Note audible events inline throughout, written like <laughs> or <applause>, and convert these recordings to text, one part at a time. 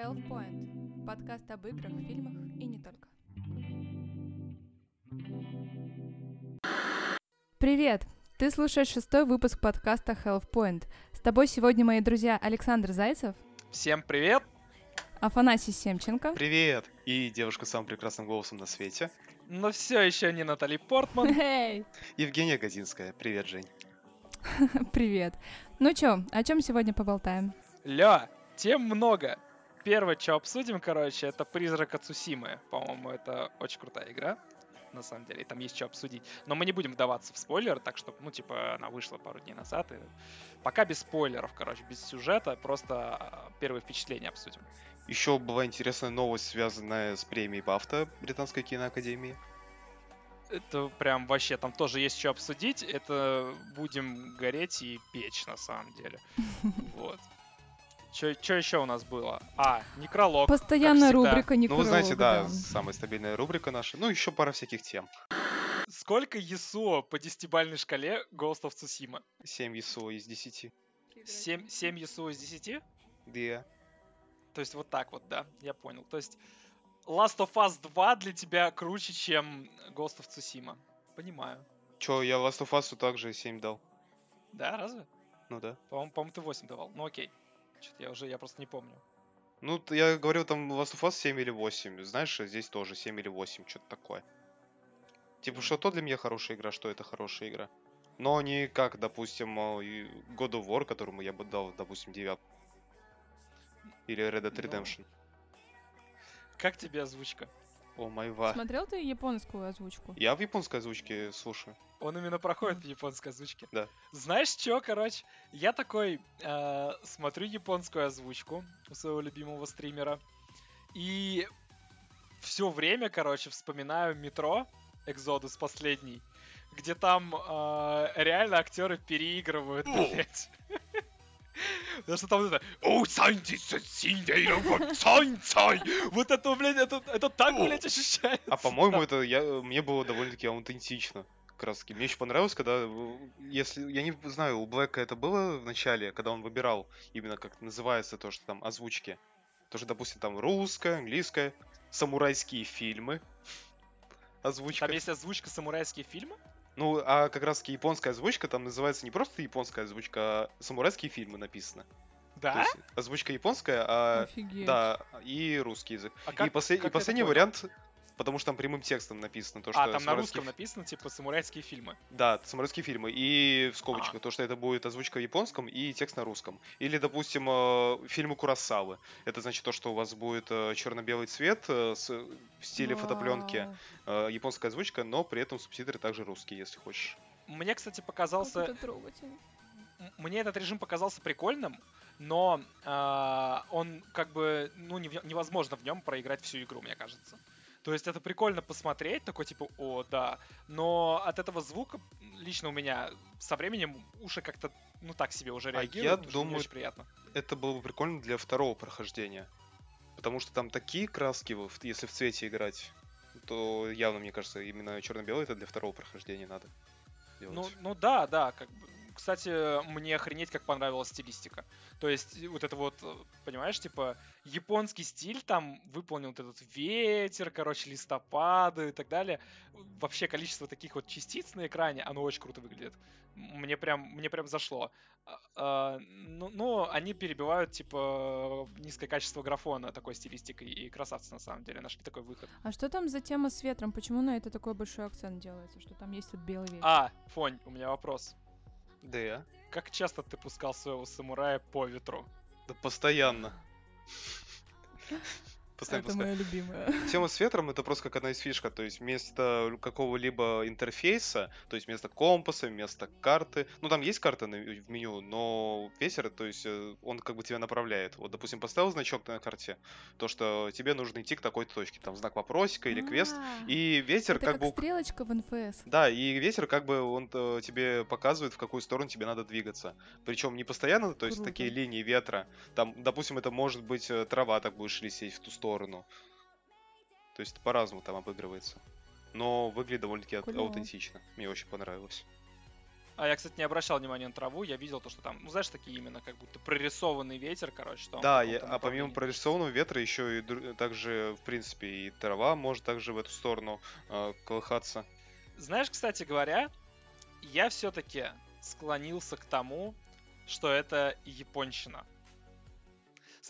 Health Point. Подкаст об играх, фильмах и не только. Привет! Ты слушаешь шестой выпуск подкаста Health Point. С тобой сегодня мои друзья Александр Зайцев. Всем привет! Афанасий Семченко. Привет! И девушка с самым прекрасным голосом на свете. Но все еще не Натали Портман. <laughs> Эй! Евгения Годинская. Привет, Жень. <laughs> Привет. Ну чё, о чем сегодня поболтаем? Ля, тем много. Первое, что обсудим, короче, это «Призрак Ацусимы». По-моему, это очень крутая игра, на самом деле, и там есть что обсудить. Но мы не будем вдаваться в спойлер, так что, ну, типа, она вышла пару дней назад, и пока без спойлеров, короче, без сюжета, просто а, первые впечатления обсудим. Еще была интересная новость, связанная с премией Бафта Британской киноакадемии. Это прям вообще, там тоже есть что обсудить. Это будем гореть и печь, на самом деле. <laughs> Вот. Что еще у нас было? А, некролог. Постоянная рубрика Ну, некролог. вы знаете, да, самая стабильная рубрика наша. Ну, еще пара всяких тем. Сколько ЕСО по десятибальной шкале Ghost of Tsushima? 7 ЕСО из 10. 7, 7 ЕСО из 10? Да. То есть вот так вот, да, я понял. То есть Last of Us 2 для тебя круче, чем Ghost of Tsushima. Понимаю. Че, я Last of Us также 7 дал. Да, разве? Ну да. По-моему, по ты 8 давал. Ну окей. Что-то я уже, я просто не помню. Ну, я говорил там Last of Us 7 или 8. Знаешь, здесь тоже 7 или 8, что-то такое. Типа, что то для меня хорошая игра, что это хорошая игра. Но не как, допустим, э, и God of War, которому я бы дал, допустим, 9. Или Red Dead Ну. Redemption. Как тебе озвучка? О май ва. Смотрел ты японскую озвучку? Я в японской озвучке слушаю. Он именно проходит в японской озвучке. Да. Знаешь что, короче? Я такой э, смотрю японскую озвучку у своего любимого стримера. И все время, короче, вспоминаю метро Экзодус последний, где там э, реально актеры переигрывают, блядь. Потому что там это «О, Санти, Синдейро, вот Санцай!» Вот это, блядь, это, это так, блядь, ощущается. А по-моему, это я, мне было довольно-таки аутентично. Как раз таки. Мне еще понравилось, когда, э, если, я не знаю, у Блэка это было в начале, когда он выбирал именно как называется то, что там озвучки. То, что, допустим, там русская, английская, самурайские фильмы. Озвучка. Там есть озвучка самурайские фильмы? Ну, а как раз таки японская озвучка там называется не просто японская озвучка, а самурайские фильмы написано. То Да? есть озвучка японская, а Офигеть. да, и русский язык. А и, как- после- как и последний понял? вариант, потому что там прямым текстом написано то, что А, там на самурайские русском фи- написано, типа, самурайские фильмы. Да, самурайские фильмы. И в скобочках, А. то, что это будет озвучка в японском и текст на русском. Или, допустим, э, фильмы Курасавы. Это значит то, что у вас будет черно-белый цвет э, с, в стиле фотопленки, Вау, э, японская озвучка, но при этом субтитры также русские, если хочешь. Мне, кстати, показался... это Мне этот режим показался прикольным, но а, он как бы... Ну, нев- невозможно в нем проиграть всю игру, мне кажется. То есть это прикольно посмотреть, такой типа, о, да. Но от этого звука лично у меня со временем уши как-то, ну, так себе уже А я реагируют. уже не думаю, очень приятно. Это было бы прикольно для второго прохождения. Потому что там такие краски, если в цвете играть, то явно, мне кажется, именно черно-белый это для второго прохождения надо делать. Ну, ну да, да, как бы. Кстати, мне охренеть, как понравилась стилистика. То есть, вот это вот, э, понимаешь, типа, японский стиль там выполнил вот этот ветер, короче, листопады и так далее. Вообще количество таких вот частиц на экране, оно очень круто выглядит. Мне прям, мне прям зашло. А, а, ну, ну, они перебивают, типа, низкое качество графона такой стилистикой, и красавцы, на самом деле, нашли такой выход. А что там за тема с ветром? Почему на это такой большой акцент делается? Что там есть вот белый ветер? А, Фонь, у меня вопрос. Да, Как часто ты пускал своего самурая по ветру? да постоянно. Постоянно это моя любимая. <laughs> Тема с ветром это просто как одна из фишка, то есть вместо какого-либо интерфейса, то есть вместо компаса, вместо карты, ну там есть карта в меню, но ветер, то есть э, он как бы тебя направляет. Вот, допустим, поставил значок на карте, то что тебе нужно идти к такой-то точке, там знак вопросика или квест, А, и ветер как бы... стрелочка в НФС. Да, и ветер как бы он э, тебе показывает, в какую сторону тебе надо двигаться. Причем не постоянно, то есть такие линии ветра. Там, допустим, это может быть э, трава, так будешь лететь в ту сторону. То есть по-разному там обыгрывается. Но выглядит довольно-таки аутентично. Мне очень понравилось. А я, кстати, не обращал внимания на траву, я видел то, что там, ну, знаешь, такие именно как будто прорисованный ветер, короче. Что Да, я- а помимо прорисованного ветра еще и также, в принципе, и трава может также в эту сторону э, колыхаться. Знаешь, кстати говоря, я все-таки склонился к тому, что это японщина.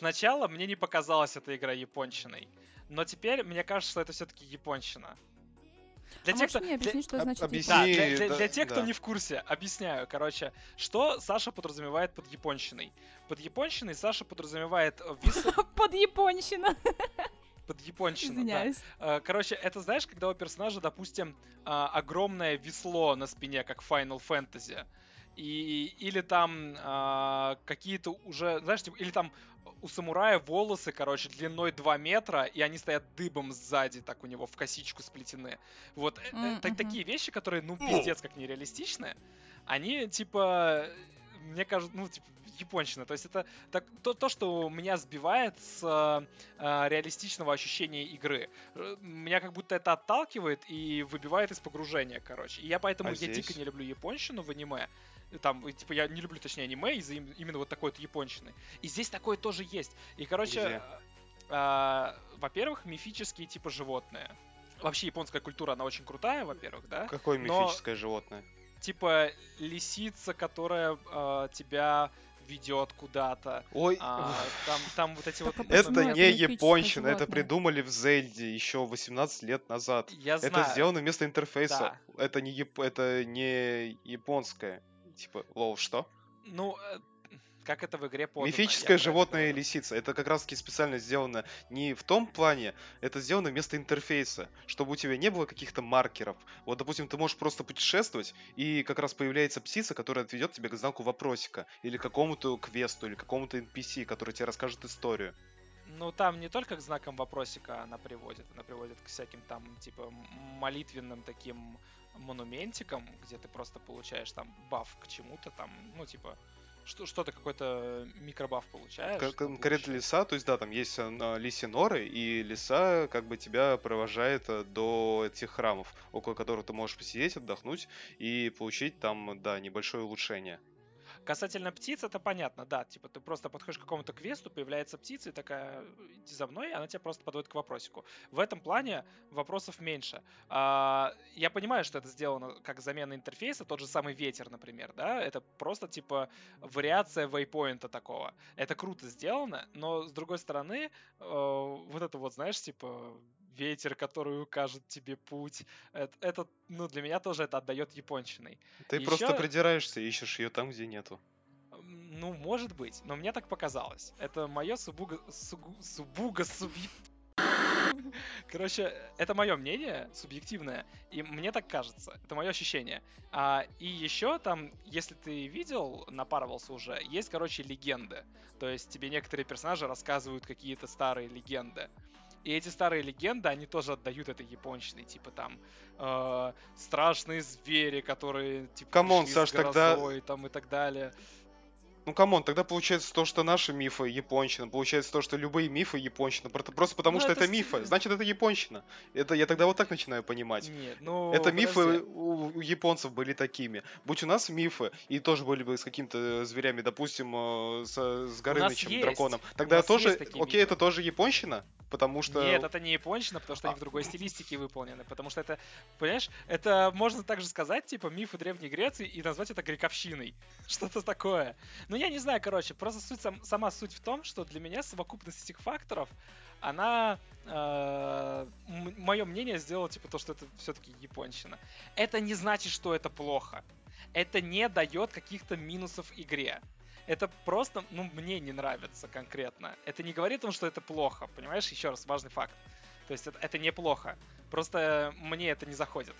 Сначала мне не показалась эта игра японщиной, но теперь мне кажется, что это все-таки японщина. Для а тех, кто- мне для- объяснить, что об- значит объясни. Да, для, для- да, для тех, кто да. не в курсе, объясняю. Короче, что Саша подразумевает под японщиной? Под японщиной Саша подразумевает э, <laughs> Под японщина. под японщину. да. Извиняюсь. Э, Короче, это знаешь, когда у персонажа, допустим, а, огромное весло на спине, как в Final Fantasy. И, или там а, какие-то уже, знаешь, типа, или там у самурая волосы, короче, длиной 2 метра, и они стоят дыбом сзади, так у него в косичку сплетены. Вот так- мгм. такие вещи, которые, ну, пиздец, как нереалистичные, они, типа, мне кажется, ну, типа, японщина. То есть это так, то, то, что меня сбивает с э, э, реалистичного ощущения игры. Э, Меня как будто это отталкивает и выбивает из погружения, короче. И я поэтому А я дико здесь? не люблю японщину в аниме. Там, типа, я не люблю, точнее, аниме из-за им- именно вот такой вот японщины. И здесь такое тоже есть. И, короче, э, э, во-первых, мифические типа животные. Вообще японская культура, она очень крутая, во-первых, да? Какое Но- мифическое животное? Типа лисица, которая э, тебя ведет куда-то. Ой, А, там, там вот эти вот... А это не японщина, это придумали в Зельде еще 18 лет назад. Я знаю. Это сделано вместо интерфейса. Да. Это не яп- это не японское. Типа, лол, что? Ну, э, как это в игре подано? я Мифическое это животное говорю. лисица. Это как раз таки специально сделано не в том плане, это сделано вместо интерфейса, чтобы у тебя не было каких-то маркеров. Вот, допустим, ты можешь просто путешествовать, и как раз появляется птица, которая отведет тебя к знаку вопросика, или к какому-то квесту, или к какому-то NPC, который тебе расскажет историю. Ну, там не только к знакам вопросика она приводит, она приводит к всяким там, типа, молитвенным таким монументикам, где ты просто получаешь там баф к чему-то там, ну, типа, что, что-то какой-то микробаф получаешь. Там Конкретно получаешь. леса, то есть да, там есть э, лисьи норы, и леса как бы тебя провожает э, до этих храмов, около которых ты можешь посидеть, отдохнуть и получить там, да, небольшое улучшение. Касательно птиц, это понятно, да. Типа ты просто подходишь к какому-то квесту, появляется птица и такая, иди за мной, и она тебя просто подводит к вопросику. В этом плане вопросов меньше. А, я понимаю, что это сделано как замена интерфейса, тот же самый ветер, например, да, это просто типа вариация вейпоинта такого. Это круто сделано, но с другой стороны, э, вот это вот, знаешь, типа ветер, который укажет тебе путь, это, это, ну, для меня тоже это отдает японщиной. Ты просто Ещё- придираешься, ищешь ее там, где нету. Ну, может быть, но мне так показалось. Это мое субуга... Сугу... Субуга субъ... Короче, это мое мнение, субъективное, и мне так кажется. Это мое ощущение. А, и еще там, если ты видел, напарывался уже, есть, короче, легенды. То есть тебе некоторые персонажи рассказывают какие-то старые легенды. И эти старые легенды, они тоже отдают этой японщиной, типа там э, страшные звери, которые типа come on, Саш, тогда- грозой, там и так далее. Ну, come on, тогда получается то, что наши мифы японщина, получается то, что любые мифы японщина, просто потому Ну, что это это мифы, значит это японщина. Это я тогда вот так начинаю понимать. Нет, ну Это мифы у, у японцев были такими. Будь у нас мифы, и тоже были бы с какими-то зверями, допустим, э, с, с Горынычем, есть. драконом, тогда тоже, окей, мифы. это тоже японщина, потому что... Нет, это не японщина, потому что они А. в другой стилистике выполнены. Потому что это, понимаешь, это можно также сказать, типа, мифы Древней Греции и назвать это грековщиной. <laughs> Что-то такое. Ну, я не знаю, короче, просто суть, сам- сама суть в том, что для меня совокупность этих факторов, она, мое мнение сделала, типа, то, что это все-таки японщина. Это не значит, что это плохо. Это не дает каких-то минусов игре. Это просто, ну, мне не нравится конкретно. Это не говорит о том, что это плохо, понимаешь? Еще раз, важный факт. То есть это, это неплохо. Просто мне это не заходит.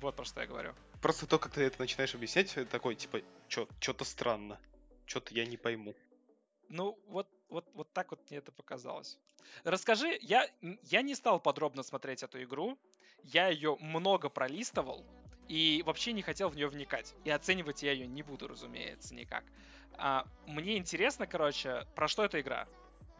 Вот про что я говорю. Просто то, как ты это начинаешь объяснять, такой, типа, что-то странно. Что-то я не пойму. Ну, вот, вот, вот так вот мне это показалось. Расскажи, я, я не стал подробно смотреть эту игру. Я ее много пролистывал и вообще не хотел в нее вникать. И оценивать я ее не буду, разумеется, никак. А, мне интересно, короче, про что эта игра?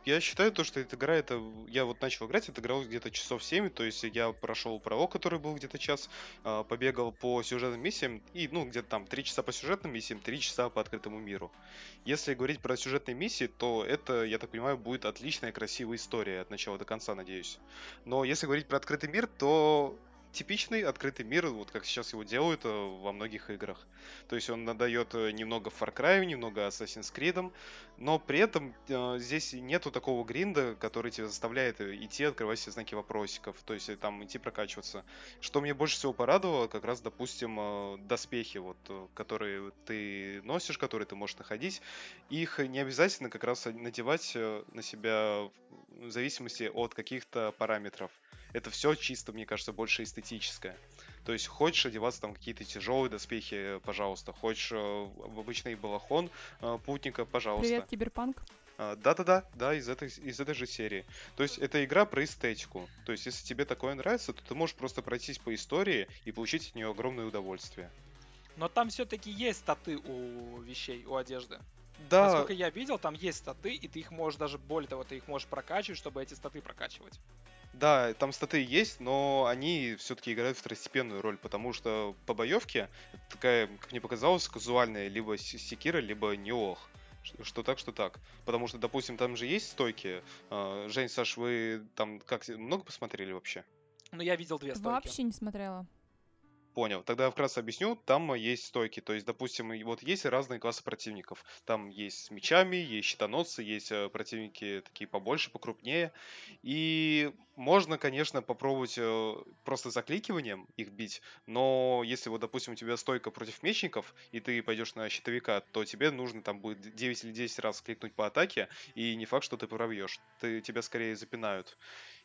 Я считаю то, что эта игра, это... Я вот начал играть, это играл где-то часов 7, то есть я прошел пролог, который был где-то час, а, побегал по сюжетным миссиям, и, ну, где-то там 3 часа по сюжетным миссиям, 3 часа по открытому миру. Если говорить про сюжетные миссии, то это, я так понимаю, будет отличная, красивая история от начала до конца, надеюсь. Но если говорить про открытый мир, то типичный открытый мир, вот как сейчас его делают э, во многих играх. То есть он надает э, немного Far Cry, немного Assassin's Creed, но при этом э, здесь нету такого гринда, который тебя заставляет э, идти, открывать все знаки вопросиков, то есть там идти прокачиваться. Что мне больше всего порадовало, как раз, допустим, э, доспехи, вот, которые ты носишь, которые ты можешь находить, их не обязательно как раз надевать на себя в зависимости от каких-то параметров это все чисто, мне кажется, больше эстетическое. То есть хочешь одеваться там какие-то тяжелые доспехи, пожалуйста. Хочешь э, в обычный балахон э, путника, пожалуйста. Привет, Киберпанк. А, да-да-да, да, из этой, из этой же серии. То есть это игра про эстетику. То есть если тебе такое нравится, то ты можешь просто пройтись по истории и получить от нее огромное удовольствие. Но там все-таки есть статы у вещей, у одежды. Да. Насколько я видел, там есть статы, и ты их можешь даже, более того, ты их можешь прокачивать, чтобы эти статы прокачивать. Да, там статы есть, но они все-таки играют второстепенную роль, потому что по боевке такая, как мне показалось, казуальная либо секира, либо неох. Что так, что так. Потому что, допустим, там же есть стойки. А, Жень, Саш, вы там как много посмотрели вообще? Ну, я видел две стойки. Вообще не смотрела. Понял. Тогда я вкратце объясню. Там есть стойки. То есть, допустим, вот есть разные классы противников. Там есть с мечами, есть щитоносцы, есть э, противники такие побольше, покрупнее. И можно, конечно, попробовать э, просто закликиванием их бить, но если вот, допустим, у тебя стойка против мечников, и ты пойдешь на щитовика, то тебе нужно там будет 9 или 10 раз кликнуть по атаке, и не факт, что ты пробьешь. Ты, тебя скорее запинают.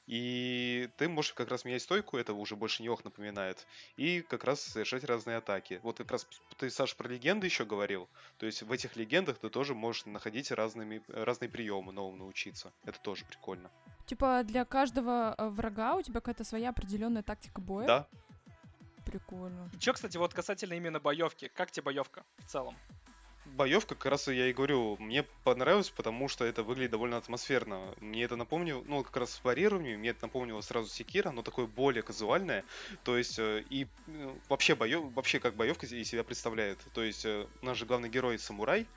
И ты можешь как раз менять стойку, это уже больше не ох напоминает, и как раз совершать разные атаки. Вот как раз ты, Саш, про легенды еще говорил. То есть в этих легендах ты тоже можешь находить разными, разные приемы новым научиться. Это тоже прикольно. Типа для каждого э, врага у тебя какая-то своя определенная тактика боя? Да. Прикольно. И что, кстати, вот касательно именно боевки, как тебе боевка в целом? Боевка, как раз я и говорю, мне понравилось, потому что это выглядит довольно атмосферно. Мне это напомнило, ну, как раз с парированием, мне это напомнило сразу Секира, но такое более казуальное. То есть, э, и ну, вообще, боев, вообще как боевка из себя представляет. То есть, э, наш же главный герой самурай,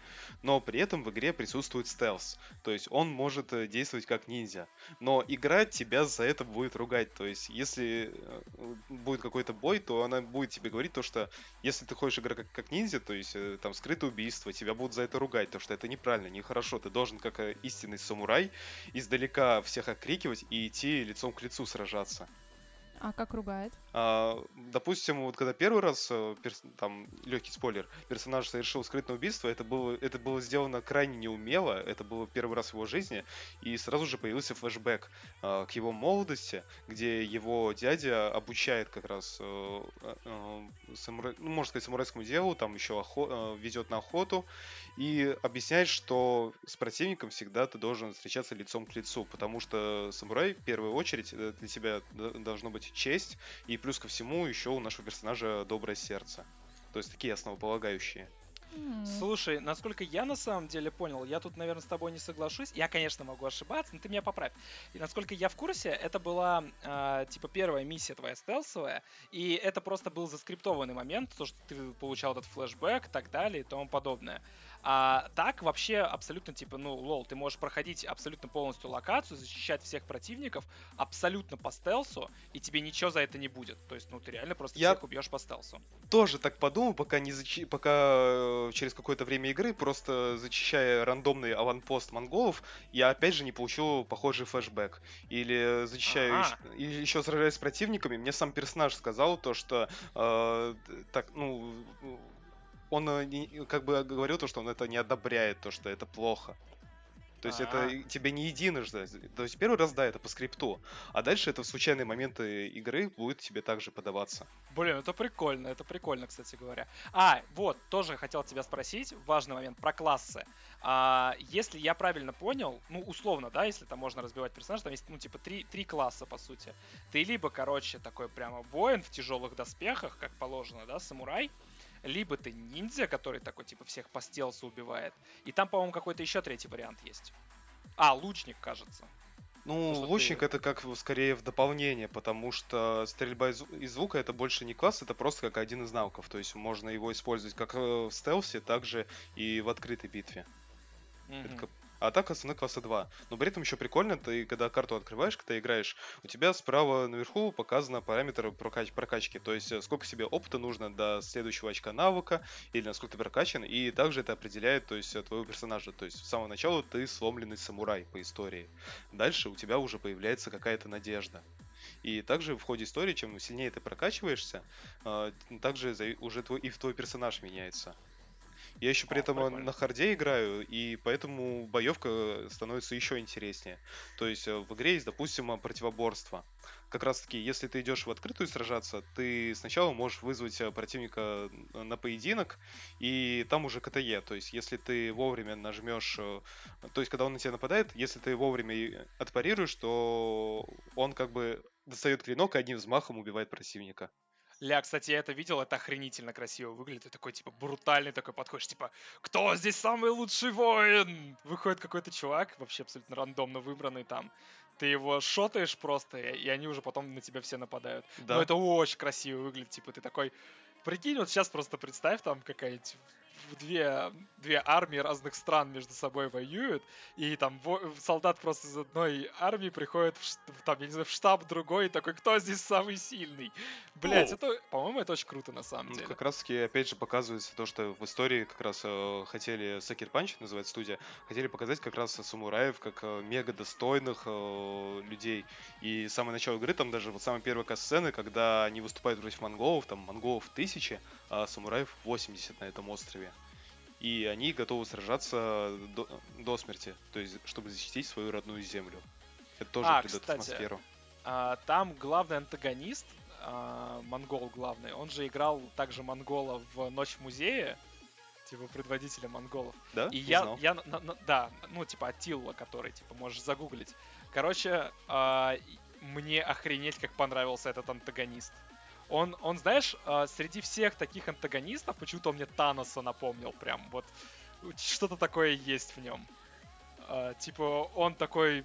но при этом в игре присутствует стелс. То есть, он может э, действовать как ниндзя. Но играть тебя за это будет ругать. То есть, если будет какой-то бой, то она будет тебе говорить то, что если ты хочешь играть как, как ниндзя, то есть, там, скрытое убийство, убийство, тебя будут за это ругать, потому что это неправильно, нехорошо. Ты должен, как э, истинный самурай, издалека всех окрикивать и идти лицом к лицу сражаться. А как ругает? А, допустим, вот когда первый раз, э, перс, там, легкий спойлер, персонаж совершил скрытное убийство, это было, это было сделано крайне неумело, это было первый раз в его жизни, и сразу же появился флешбэк а, к его молодости, где его дядя обучает как раз, а, а, самура... ну, можно сказать, самурайскому делу, там еще охо... а, ведет на охоту, и объясняет, что с противником всегда ты должен встречаться лицом к лицу, потому что самурай, в первую очередь, для тебя должно быть честь, и плюс ко всему еще у нашего персонажа доброе сердце. То есть такие основополагающие. Слушай, насколько я на самом деле понял, я тут, наверное, с тобой не соглашусь. Я, конечно, могу ошибаться, но ты меня поправь. И насколько я в курсе, это была э, типа первая миссия твоя стелсовая, и это просто был заскриптованный момент, то, что ты получал этот флешбэк и так далее и тому подобное. А так вообще абсолютно типа, ну, лол, ты можешь проходить абсолютно полностью локацию, защищать всех противников абсолютно по стелсу, и тебе ничего за это не будет. То есть, ну, ты реально просто Я всех убьешь по стелсу. Тоже так подумал, пока не защи... пока э, через какое-то время игры, просто зачищая рандомный аванпост монголов, я опять же не получил похожий флешбэк. Или зачищаю, ага. еще... еще сражаясь с противниками, мне сам персонаж сказал то, что э, так, ну он э, как бы говорил то, что он это не одобряет, то, что это плохо. То есть А-а-а. это тебе не единожды. То есть первый раз, да, это по скрипту. А дальше это в случайные моменты игры будет тебе также подаваться. Блин, это прикольно, это прикольно, кстати говоря. А, вот, тоже хотел тебя спросить, важный момент, про классы. А, если я правильно понял, ну, условно, да, если там можно разбивать персонажа, там есть, ну, типа, три, три класса, по сути. Ты либо, короче, такой прямо воин в тяжелых доспехах, как положено, да, самурай, либо ты ниндзя, который такой, типа, всех по стелсу убивает. И там, по-моему, какой-то еще третий вариант есть. А, лучник, кажется. Ну, что лучник ты- это как скорее в дополнение, потому что стрельба из, из звука это больше не класс, это просто как один из навыков. То есть можно его использовать как э, в стелсе, так же и в открытой битве. Это Мгм. как- А так основной класса 2. Но при этом еще прикольно, ты когда карту открываешь, когда играешь, у тебя справа наверху показано параметр прокач- прокачки. То есть э, сколько себе опыта нужно до следующего очка навыка, или насколько ты прокачан, и также это определяет то есть, э, твоего персонажа. То есть с самого начала ты сломленный самурай по истории. Дальше у тебя уже появляется какая-то надежда. И также в ходе истории, чем сильнее ты прокачиваешься, э, также уже твой, и твой персонаж меняется. Я еще при О, этом э, прикольно. на харде играю, и поэтому боевка становится еще интереснее. То есть э, в игре есть, допустим, э, противоборство. Как раз таки, если ты идешь в открытую сражаться, ты сначала можешь вызвать э, противника на поединок, и там уже КТЕ. То есть, если ты вовремя нажмешь, то есть, когда он на тебя нападает, если ты вовремя отпарируешь, то он как бы достает клинок и одним взмахом убивает противника. Ля, кстати, я это видел, это охренительно красиво выглядит. Ты такой, типа, брутальный такой подходишь, типа, кто здесь самый лучший воин? Выходит какой-то чувак, вообще абсолютно рандомно выбранный там. Ты его шотаешь просто, и они уже потом на тебя все нападают. Да. Но это очень красиво выглядит, типа, ты такой... Прикинь, вот сейчас просто представь, там какая-нибудь две, две армии разных стран между собой воюют, и там во- солдат просто из одной армии приходит в, там, я не знаю, в штаб другой, и такой, кто здесь самый сильный? Блять, Ну. это, по-моему, это очень круто на самом Ну, деле. Как раз таки, опять же, показывается то, что в истории как раз э, хотели Сакер Панч, называется студия, хотели показать как раз самураев как э, мега достойных э, людей. И самое начало игры, там даже вот самая первая касцены, когда они выступают против монголов, там монголов тысячи, а самураев 80 на этом острове. И они готовы сражаться до, до смерти, то есть, чтобы защитить свою родную землю. Это тоже А, придает кстати, атмосферу. А, там главный антагонист, а, монгол главный, он же играл также монгола в Ночь в музее, типа предводителя монголов. Да? И Не я, знал. я, на- на- да, ну типа Аттилла, который, типа, можешь загуглить. Короче, а, мне охренеть, как понравился этот антагонист. Он, он, знаешь, а, среди всех таких антагонистов, почему-то он мне Таноса напомнил прям, вот что-то такое есть в нем. А, типа, он такой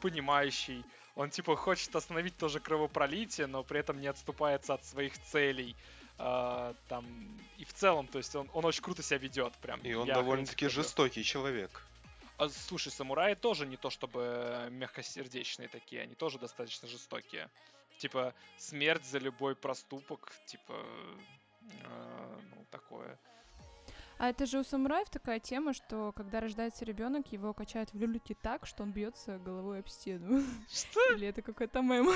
понимающий, он типа хочет остановить тоже кровопролитие, но при этом не отступается от своих целей. А, там и в целом, то есть он, он очень круто себя ведет, прям. И он довольно-таки жестокий человек. А, слушай, самураи тоже не то чтобы мягкосердечные такие, они тоже достаточно жестокие. Типа смерть за любой проступок, типа э, ну такое. А это же у самураев такая тема, что когда рождается ребенок, его качают в люлюке так, что он бьется головой об стену. Что? Или это какой-то мем?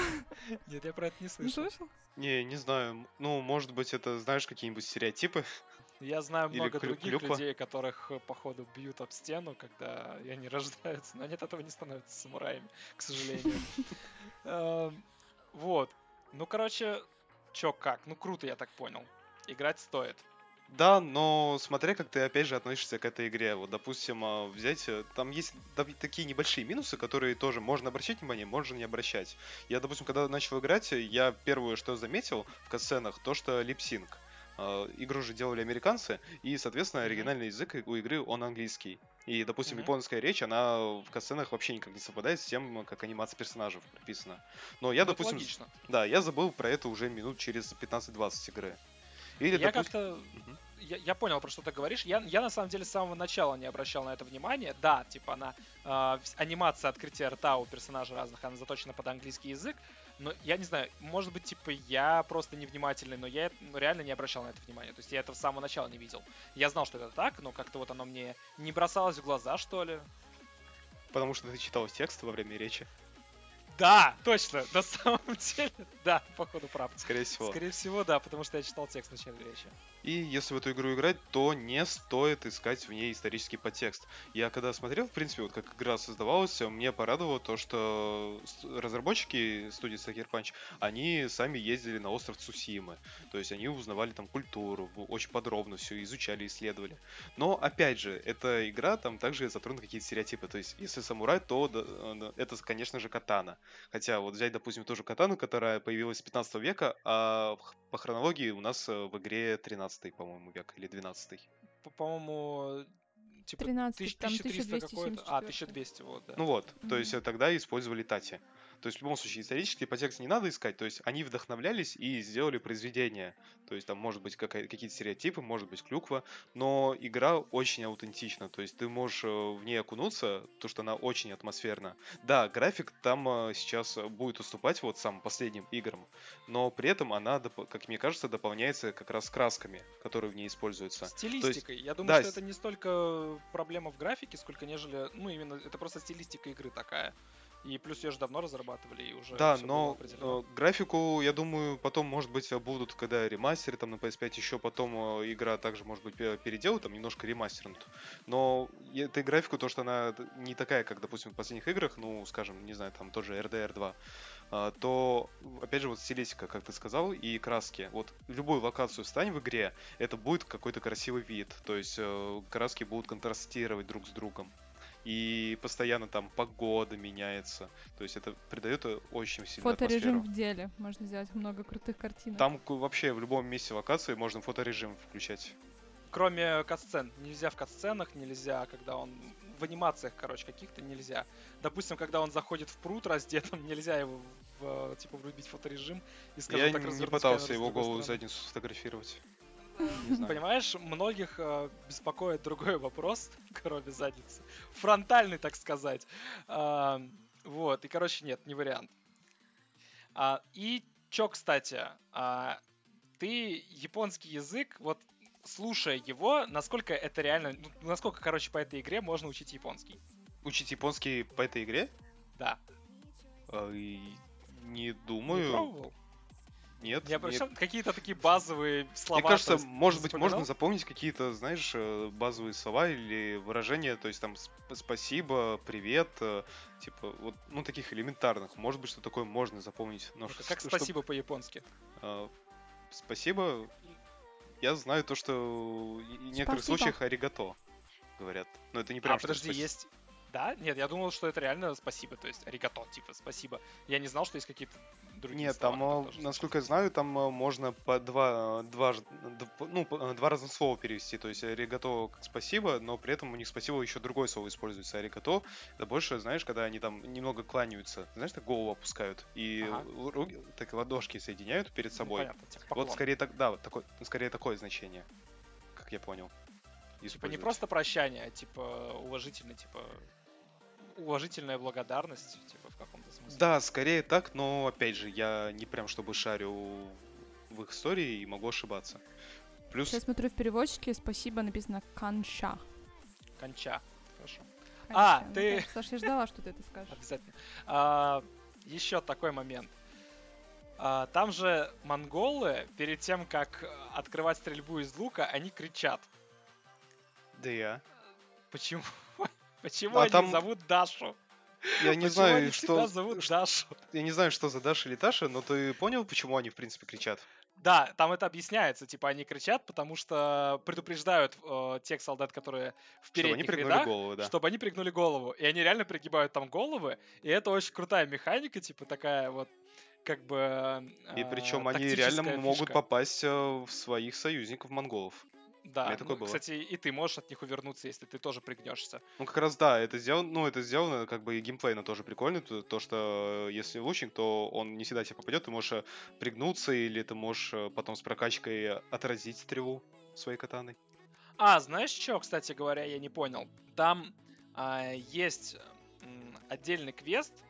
Нет, я про это не Не слышал. слышал? Не, не знаю. Ну, может быть, это, знаешь, какие-нибудь стереотипы. Я знаю Или много клю- других клюква. людей, которых, э, походу, бьют об стену, когда они рождаются, но они от этого не становятся самураями, к сожалению. <laughs> Вот. Ну, короче, чё как? Ну, круто, я так понял. Играть стоит. Да, но смотря как ты опять же относишься к этой игре. Вот, допустим, а, взять, э, там есть такие небольшие минусы, которые тоже можно обращать внимание, можно не обращать. Я, допустим, когда начал играть, я первое, что заметил в катсценах, то, что липсинг. А, Игру же делали американцы, и, соответственно, оригинальный язык у игры, он английский. И, допустим, Мгм. японская речь, она в катсценах вообще никак не совпадает с тем, как анимация персонажей прописана. Но я, Ну, допустим, логично. да, я забыл про это уже минут через 15-20 игры. Или, Я допустим, как-то... Мгм. Я, я понял, про что ты говоришь. Я, я на самом деле с самого начала не обращал на это внимания. Да, типа она... э, анимация открытия рта у персонажей разных, она заточена под английский язык. Но я не знаю, может быть, типа, я просто невнимательный, но я ну, реально не обращал на это внимания. То есть я этого с самого начала не видел. Я знал, что это так, но как-то вот оно мне не бросалось в глаза, что ли. Потому что ты читал текст во время речи, Да, точно, на самом <laughs> деле, да, походу прав. скорее всего. Скорее всего, да, потому что я читал текст в начале речи. И если в эту игру играть, то не стоит искать в ней исторический подтекст. Я когда смотрел, в принципе, вот как игра создавалась, мне порадовало то, что разработчики студии Sucker Punch, они сами ездили на остров Цусимы. То есть они узнавали там культуру, очень подробно все изучали, исследовали. Но, опять же, эта игра, там также затронут какие-то стереотипы. То есть, если самурай, то да, это, конечно же, катана. Хотя вот взять, допустим, тоже катану, которая появилась с 15 века, а по хронологии у нас э, в игре 13 по-моему, век или 12 По- По-моему, типа 13, тысяч- там 1200 какой-то. А, 1274. 1200, вот, да. Ну вот, то есть э, тогда использовали Тати. То есть в любом случае исторически по тексту не надо искать, то есть они вдохновлялись и сделали произведение. То есть там может быть какие-то стереотипы, может быть клюква, но игра очень аутентична, то есть ты можешь э, в ней окунуться, то что она очень атмосферна. Да, график там э, сейчас будет уступать вот самым последним играм, но при этом она, как мне кажется, дополняется как раз красками, которые в ней используются. Стилистикой. Я думаю, да, что это не столько проблема в графике, сколько нежели, ну, именно, это просто стилистика игры такая. И плюс ее же давно разрабатывали, и уже Да, но э, графику, я думаю, потом, может быть, э, будут, когда ремастеры там на PS5 еще потом э, игра также, может быть, пе- переделают, там немножко ремастернут. Но этой графику, то, что она не такая, как, допустим, в последних играх, ну, скажем, не знаю, там тоже RDR 2, а, то, опять же, вот стилистика, как ты сказал, и краски. Вот любую локацию встань в игре, это будет какой-то красивый вид. То есть краски будут контрастировать друг с другом. И постоянно там погода меняется. То есть это придает очень сильную Фоторежим атмосферу. в деле. Можно сделать много крутых картинок. Там вообще в любом месте локации можно фоторежим включать. Кроме катсцен. Нельзя в катсценах, нельзя, когда он... В анимациях, короче, каких-то нельзя. Допустим, когда он заходит в пруд раздетым, <laughs> нельзя его в, типа врубить фоторежим и, скажем Я так, не пытался его голую задницу сфотографировать. Не. Понимаешь, многих э, беспокоит другой вопрос, <laughs> кроме задницы. Фронтальный, так сказать. А, вот, и, короче, нет, не вариант. А, и чё, кстати, а, ты японский язык, вот слушая его, насколько это реально, ну, насколько, короче, по этой игре можно учить японский? Учить японский по этой игре? Да. И Не Не думаю. пробовал? Нет. Я нет. причем какие-то такие базовые слова. Мне кажется, может быть, можно запомнить какие-то, знаешь, э, базовые слова или выражения, то есть там сп- спасибо, привет, э, типа вот, ну таких элементарных. Может быть, что такое можно запомнить. Но Ну-ка, ш- Как чтоб- спасибо по-японски? э, спасибо. Я знаю то, что в некоторых Спасибо. случаях аригато говорят. Но это не прям а, что подожди, спаси- есть... Да? Нет, я думал, что это реально спасибо, то есть аригато, типа спасибо. Я не знал, что есть какие-то другие Нет, слова, там, э, насколько я знаю, там э, можно по два, э, два, ну, два разных слова перевести. То есть аригато как спасибо, но при этом у них спасибо еще другое слово используется. Аригато это больше, знаешь, когда они там немного кланяются. Знаешь, так голову опускают и Ага. руки, так ладошки соединяют перед Ну, собой. понятно, типа поклон. вот скорее так, да, вот такой, скорее такое значение, как я понял. Типа не просто прощание, а типа уважительный, типа уважительная благодарность, типа в каком-то смысле. Да, скорее так, но опять же, я не прям чтобы шарю в их истории и могу ошибаться. Плюс Сейчас смотрю в переводчике, спасибо, написано канша. Конча. Хорошо. Канша. А, Ну ты- так, Саша, я ждала, что ты это скажешь. Обязательно. еще такой момент. А, там же монголы, перед тем, как открывать стрельбу из лука, они кричат. Да я. Почему? Почему А они там- зовут Дашу? Я не Почему знаю, они что, зовут Дашу? я не знаю, что за Даша или Таша, но ты понял, почему они в принципе кричат? Да, там это объясняется, типа они кричат, потому что предупреждают э, тех солдат, которые в Чтобы они передних пригнули рядах, голову, да. чтобы они пригнули голову. И они реально пригибают там головы, и это очень крутая механика, типа такая вот, как бы... И э, причем они реально тактическая могут фишка. попасть э, в своих союзников монголов. Да, меня такое ну, было. кстати, и ты можешь от них увернуться, если ты тоже пригнешься. Ну, как раз да, это сделано, ну, это сделано, как бы и геймплейно тоже прикольно, то, то, что э, если лучник, то он не всегда тебе попадет, ты можешь э, пригнуться, или ты можешь э, потом с прокачкой отразить стрелу своей катаной. А, знаешь что, кстати говоря, я не понял. Там а, есть м, отдельный квест,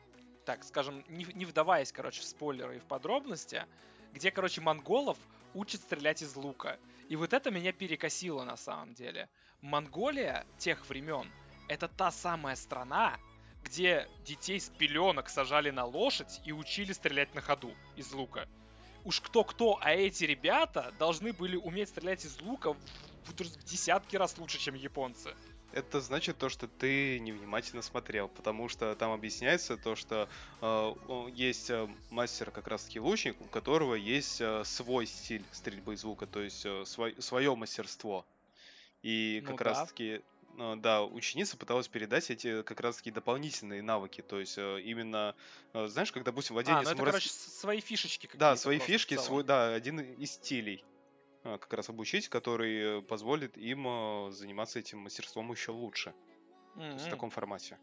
так, скажем, не, не вдаваясь, короче, в спойлеры и в подробности, где, короче, монголов учат стрелять из лука. И вот это меня перекосило на самом деле. Монголия тех времен — это та самая страна, где детей с пеленок сажали на лошадь и учили стрелять на ходу из лука. Уж кто-кто, а эти ребята должны были уметь стрелять из лука в, в десятки раз лучше, чем японцы. Это значит то, что ты невнимательно смотрел, потому что там объясняется то, что э, есть э, мастер как раз-таки лучник, у которого есть э, свой стиль стрельбы из лука, то есть свое мастерство. И Ну как да. раз-таки, э, да, ученица пыталась передать эти как раз-таки дополнительные навыки, то есть э, именно, э, знаешь, как, допустим, А, владение ну это, самурайским- короче, свои фишечки Да, свои в фишки, свой, да, один из стилей. Э, как раз обучить, который э, позволит им э, заниматься этим мастерством еще лучше. То есть в Мгм. таком формате.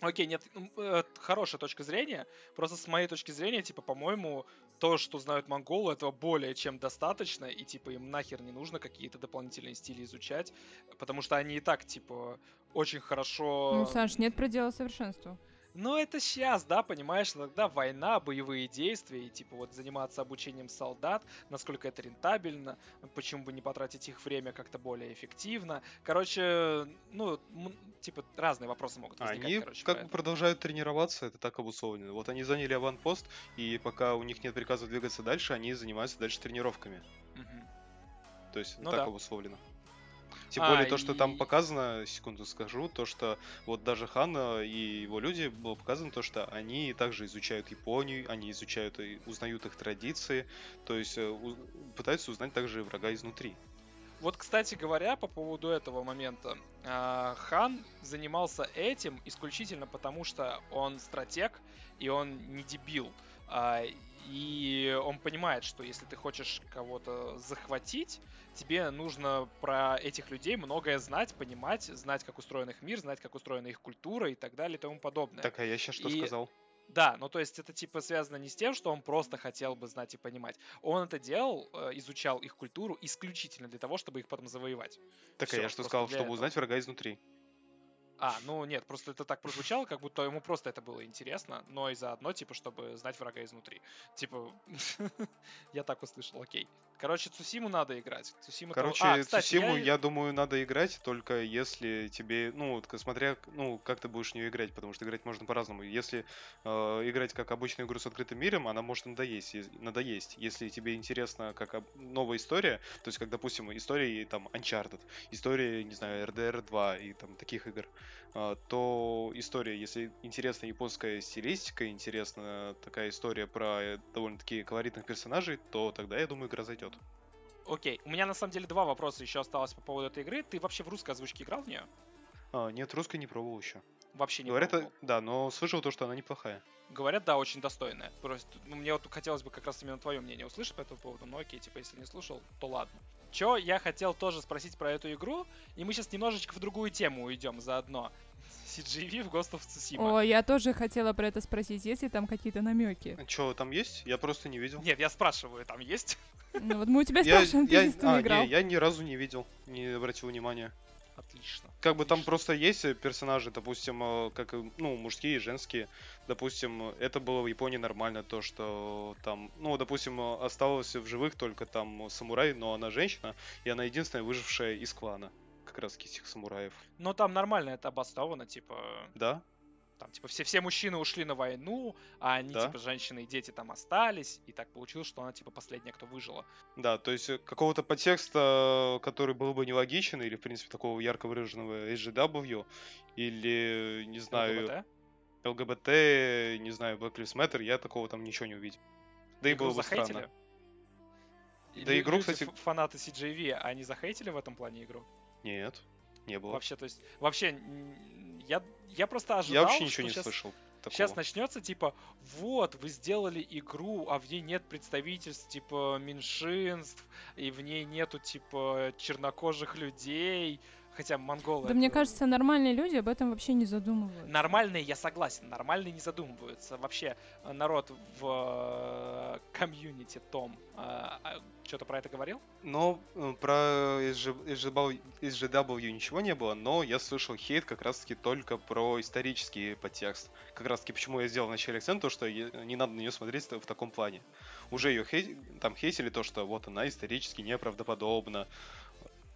Окей, нет, м, э, хорошая точка зрения. Просто с моей точки зрения, типа, по-моему, то, что знают монголы, этого более чем достаточно, и, типа, им нахер не нужно какие-то дополнительные стили изучать, потому что они и так, типа, очень хорошо... Ну, Саш, нет предела совершенству. Ну, это сейчас, да, понимаешь, тогда война, боевые действия, и, типа, вот заниматься обучением солдат, насколько это рентабельно, почему бы не потратить их время как-то более эффективно. Короче, ну, типа, разные вопросы могут возникать, Они короче, как бы продолжают тренироваться, это так обусловлено. Вот они заняли аванпост, и пока у них нет приказа двигаться дальше, они занимаются дальше тренировками. Мгм. То есть Ну так да. обусловлено. Тем А, более то, что и- там показано, секунду скажу, то, что вот даже Хан э, и его люди было показано то, что они также изучают Японию, они изучают и узнают их традиции, то есть э, пытаются узнать также врага изнутри. Вот, кстати говоря, по поводу этого момента, а, Хан занимался этим исключительно потому, что он стратег и он не дебил. А, И он понимает, что если ты хочешь кого-то захватить, тебе нужно про этих людей многое знать, понимать, знать, как устроен их мир, знать, как устроена их культура и так далее и тому подобное. Так, а я сейчас что И- сказал? Да, ну то есть это типа связано не с тем, что он просто хотел бы знать и понимать. Он это делал, э, изучал их культуру исключительно для того, чтобы их потом завоевать. Так, а всё, я что сказал, чтобы этого. узнать врага изнутри. А, ну нет, просто это так прозвучало, как будто ему просто это было интересно, но и заодно, типа, чтобы знать врага изнутри. Типа, <laughs> я так услышал, окей. Короче, Цусиму надо играть. Цусима того- Короче, А, кстати, Цусиму, я- я... думаю, надо играть, только если тебе, ну, смотря, ну, как ты будешь в нее играть, потому что играть можно по-разному. Если э, играть как обычную игру с открытым миром, она может надоесть, ес- надоесть. Если тебе интересно как об- новая история, то есть, как, допустим, истории, там, Uncharted, история, не знаю, RDR 2 и там таких игр, то история, если интересна японская стилистика, интересна такая история про э, довольно-таки колоритных персонажей, то тогда, я думаю, игра зайдет. Окей, у меня на самом деле два вопроса еще осталось по поводу этой игры. Ты вообще в русской озвучке играл в нее? А, нет, русской не пробовал еще. Вообще не Говорят, пробовал. да, но слышал то, что она неплохая. Говорят, да, очень достойная. Просто, ну, мне вот хотелось бы как раз именно твое мнение услышать по этому поводу. Ну окей, типа, если не слушал, то ладно. Чё, я хотел тоже спросить про эту игру, и мы сейчас немножечко в другую тему уйдем заодно. <laughs> CGV в Ghost of Tsushima. О, я тоже хотела про это спросить, есть ли там какие-то намеки? Че, там есть? Я просто не видел. Нет, я спрашиваю, там есть? Ну вот мы у тебя спрашиваем, ты я- а, играл. не, я ни разу не видел, не обратил внимания. Отлично. Как бы там просто есть э, персонажи, допустим, э, как, э, ну, мужские и женские. Допустим, это было в Японии нормально, то, что там, ну, допустим, осталось в живых только там самурай, но она женщина, и она единственная выжившая из клана, как раз этих самураев. Но там нормально это обосновано, типа, Да? Там, типа, все, все мужчины ушли на войну, а они, Да. типа, женщины и дети там остались, и так получилось, что она, типа, последняя, кто выжила. Да, то есть э, какого-то подтекста, который был бы нелогичен, или, в принципе, такого ярко выраженного SGW, или, не знаю, ЛГБТ. ЛГБТ, не знаю, Black Lives Matter, я такого там ничего не увидел. Да и Игру было бы захейтили? странно. И Да игру, кстати- фанаты CJV, они захейтили в этом плане игру? Нет, не было. Вообще, то есть, вообще, я, я просто я ожидал, вообще ничего не сейчас, слышал. Такого. Сейчас начнется, типа, вот, вы сделали игру, а в ней нет представительств, типа, меньшинств, и в ней нету, типа, чернокожих людей, хотя монголы... Да мне кажется, нормальные люди об этом вообще не задумываются. Нормальные, я согласен, нормальные не задумываются. Вообще, э, народ в э, комьюнити Том что-то про это говорил? Но э, про SG SGW SGW ничего не было, но я слышал хейт как раз-таки только про исторический подтекст. Как раз-таки почему я сделал вначале акцент, то что не надо на нее смотреть в таком плане. Уже ее хей... там хейтили то, что вот она исторически неправдоподобна.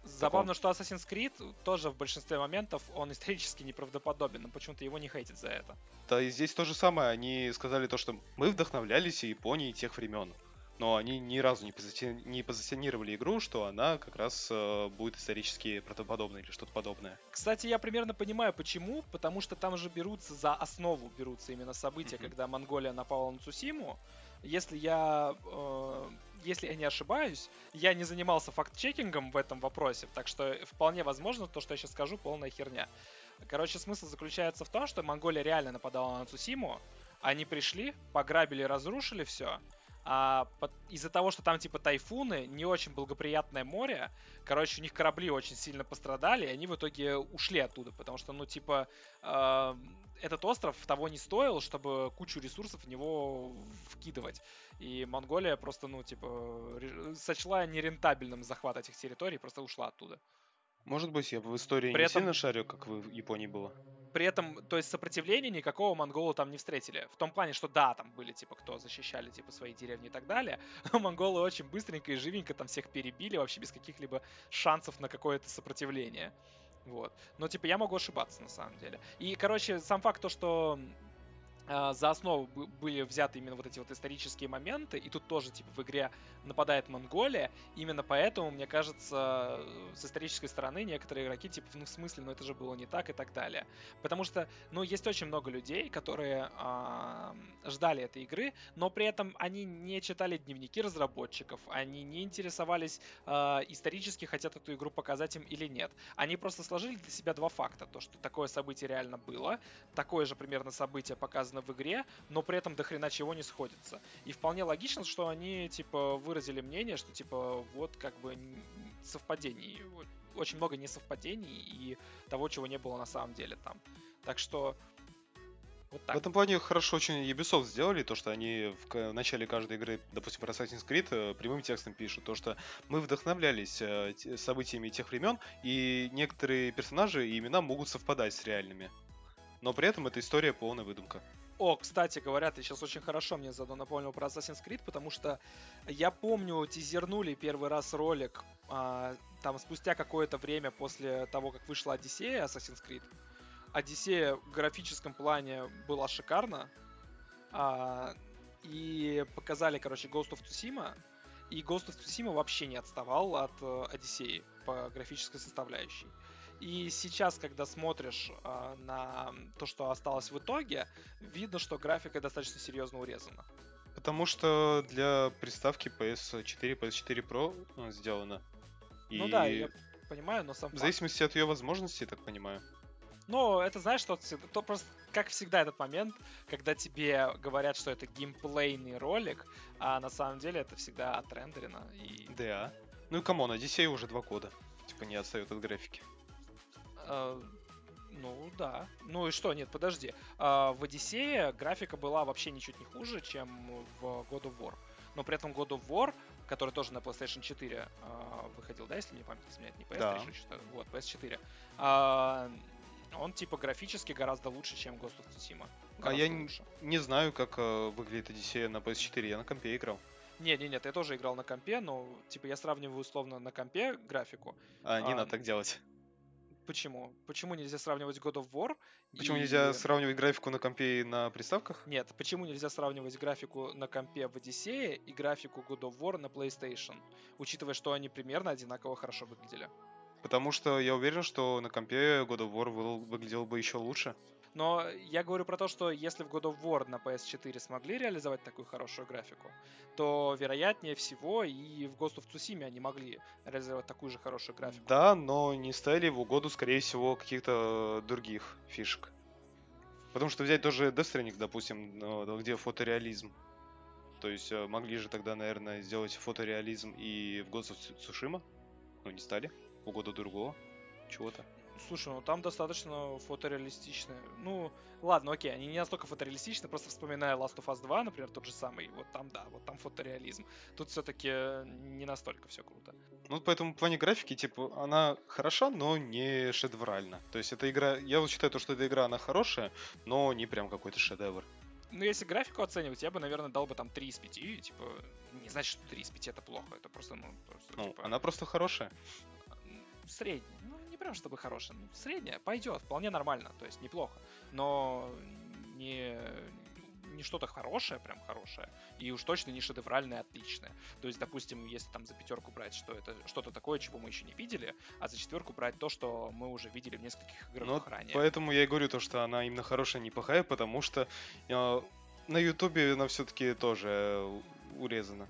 Забавно, что Assassin's Creed тоже в большинстве моментов он исторически неправдоподобен, но почему-то его не хейтят за это. Да и здесь то же самое, они сказали то, что мы вдохновлялись Японией тех времен. Но они ни разу не, позициони- не позиционировали игру, что она как раз э, будет исторически правдоподобна или что-то подобное. Кстати, я примерно понимаю, почему, потому что там же берутся за основу берутся именно события, Мгм. когда Монголия напала на Цусиму. Если я, э, если я не ошибаюсь, я не занимался факт-чекингом в этом вопросе, так что вполне возможно то, что я сейчас скажу, полная херня. Короче, смысл заключается в том, что Монголия реально нападала на Цусиму, они пришли, пограбили, разрушили все, а из-за того, что там типа тайфуны, не очень благоприятное море, короче, у них корабли очень сильно пострадали, и они в итоге ушли оттуда, потому что, ну, типа, э, этот остров того не стоил, чтобы кучу ресурсов в него вкидывать. И Монголия просто, ну, типа, сочла нерентабельным захват этих территорий, просто ушла оттуда. Может быть, я в истории При не этом- сильно шарю, как в Японии было. При этом, то есть сопротивления никакого монголы там не встретили. В том плане, что да, там были типа кто защищали типа свои деревни и так далее. <laughs> Но монголы очень быстренько и живенько там всех перебили вообще без каких-либо шансов на какое-то сопротивление. Вот. Но типа я могу ошибаться на самом деле. И, короче, сам факт то, что а, за основу бы- были взяты именно вот эти вот исторические моменты, и тут тоже, типа, в игре нападает Монголия, именно поэтому, мне кажется, с исторической стороны некоторые игроки, типа, ну, в смысле, ну, это же было не так и так далее. Потому что, ну, есть очень много людей, которые а, ждали этой игры, но при этом они не читали дневники разработчиков, они не интересовались а, исторически, хотят эту игру показать им или нет. Они просто сложили для себя два факта. То, что такое событие реально было, такое же примерно событие показано в игре, но при этом до хрена чего не сходится. И вполне логично, что они, типа, выразили мнение, что, типа, вот, как бы, совпадений. Очень много несовпадений и того, чего не было на самом деле там. Так что, вот В так. этом плане хорошо очень Ubisoft сделали, то, что они в, в начале каждой игры, допустим, про Assassin's Creed, э, прямым текстом пишут, то, что мы вдохновлялись э, событиями тех времен, и некоторые персонажи и имена могут совпадать с реальными. Но при этом эта история полная выдумка. О, кстати говоря, ты сейчас очень хорошо мне заодно напомнил про Assassin's Creed, потому что я помню, тизернули первый раз ролик а, там спустя какое-то время после того, как вышла Одиссея Assassin's Creed. Одиссея в графическом плане была шикарна. а, и показали, короче, Ghost of Tsushima. И Ghost of Tsushima вообще не отставал от э, Одиссеи по графической составляющей. И сейчас, когда смотришь а, на то, что осталось в итоге, видно, что графика достаточно серьезно урезана. Потому что для приставки PS4, PS4 Pro э, сделано. И Ну да, я понимаю, но сам в факт. зависимости от ее возможностей, я так понимаю. Но это, знаешь, что то просто, как всегда, этот момент, когда тебе говорят, что это геймплейный ролик, а на самом деле это всегда отрендерено. И Да. Ну и come on, Одиссея уже два года. Типа не отстает от графики. Э, ну да. Ну и что, нет, подожди. А, в Одиссее графика была вообще ничуть не хуже, чем в God of War. Но при этом God of War, который тоже на PlayStation 4 а, выходил, да, если мне память не изменяет, не PS3, Да. что- вот, PS4. а, он типа графически гораздо лучше, чем Ghost of Tsushima. А я лучше. Не знаю, как э, выглядит Одиссея на PS4, я на компе играл. Не, не, нет, я тоже играл на компе, но типа я сравниваю условно на компе графику. А, не А, надо так делать. Почему? Почему нельзя сравнивать God of War? Почему и- нельзя сравнивать графику на компе и на приставках? Нет, почему нельзя сравнивать графику на компе в Одиссее и графику God of War на PlayStation, учитывая, что они примерно одинаково хорошо выглядели? Потому что я уверен, что на компе God of War вы- выглядел бы еще лучше. Но я говорю про то, что если в God of War на PS4 смогли реализовать такую хорошую графику, то вероятнее всего и в Ghost of Tsushima они могли реализовать такую же хорошую графику. Да, но не ставили в угоду, скорее всего, каких-то э, других фишек. Потому что взять тоже Death Stranding, допустим, где фотореализм. То есть э, могли же тогда, наверное, сделать фотореализм и в Ghost of Tsu- Tsushima. Ну, не стали. В угоду другого чего-то. Слушай, ну там достаточно фотореалистично. Ну, ладно, окей, они не настолько фотореалистичны, просто вспоминая Last of Us 2, например, тот же самый, вот там, да, вот там фотореализм. Тут все-таки не настолько все круто. Ну, поэтому в плане графики, типа, она хороша, но не шедевральна. То есть эта игра, я вот считаю, то, что эта игра, она хорошая, но не прям какой-то шедевр. Ну, если графику оценивать, я бы, наверное, дал бы там 3 из 5, и, типа, не значит, что 3 из 5 это плохо, это просто, ну, просто, Ну, типа, она просто хорошая. средняя. Ну, прям чтобы хорошая, ну, средняя, пойдет, вполне нормально, то есть неплохо. Но не, не что-то хорошее, прям хорошее, и уж точно не шедевральное, отличное. То есть, допустим, если там за пятерку брать, что это что-то такое, чего мы еще не видели, а за четверку брать то, что мы уже видели в нескольких играх Ну, ранее. поэтому я и говорю то, что она именно хорошая, не плохая, потому что э, на Ютубе она все-таки тоже э, урезана.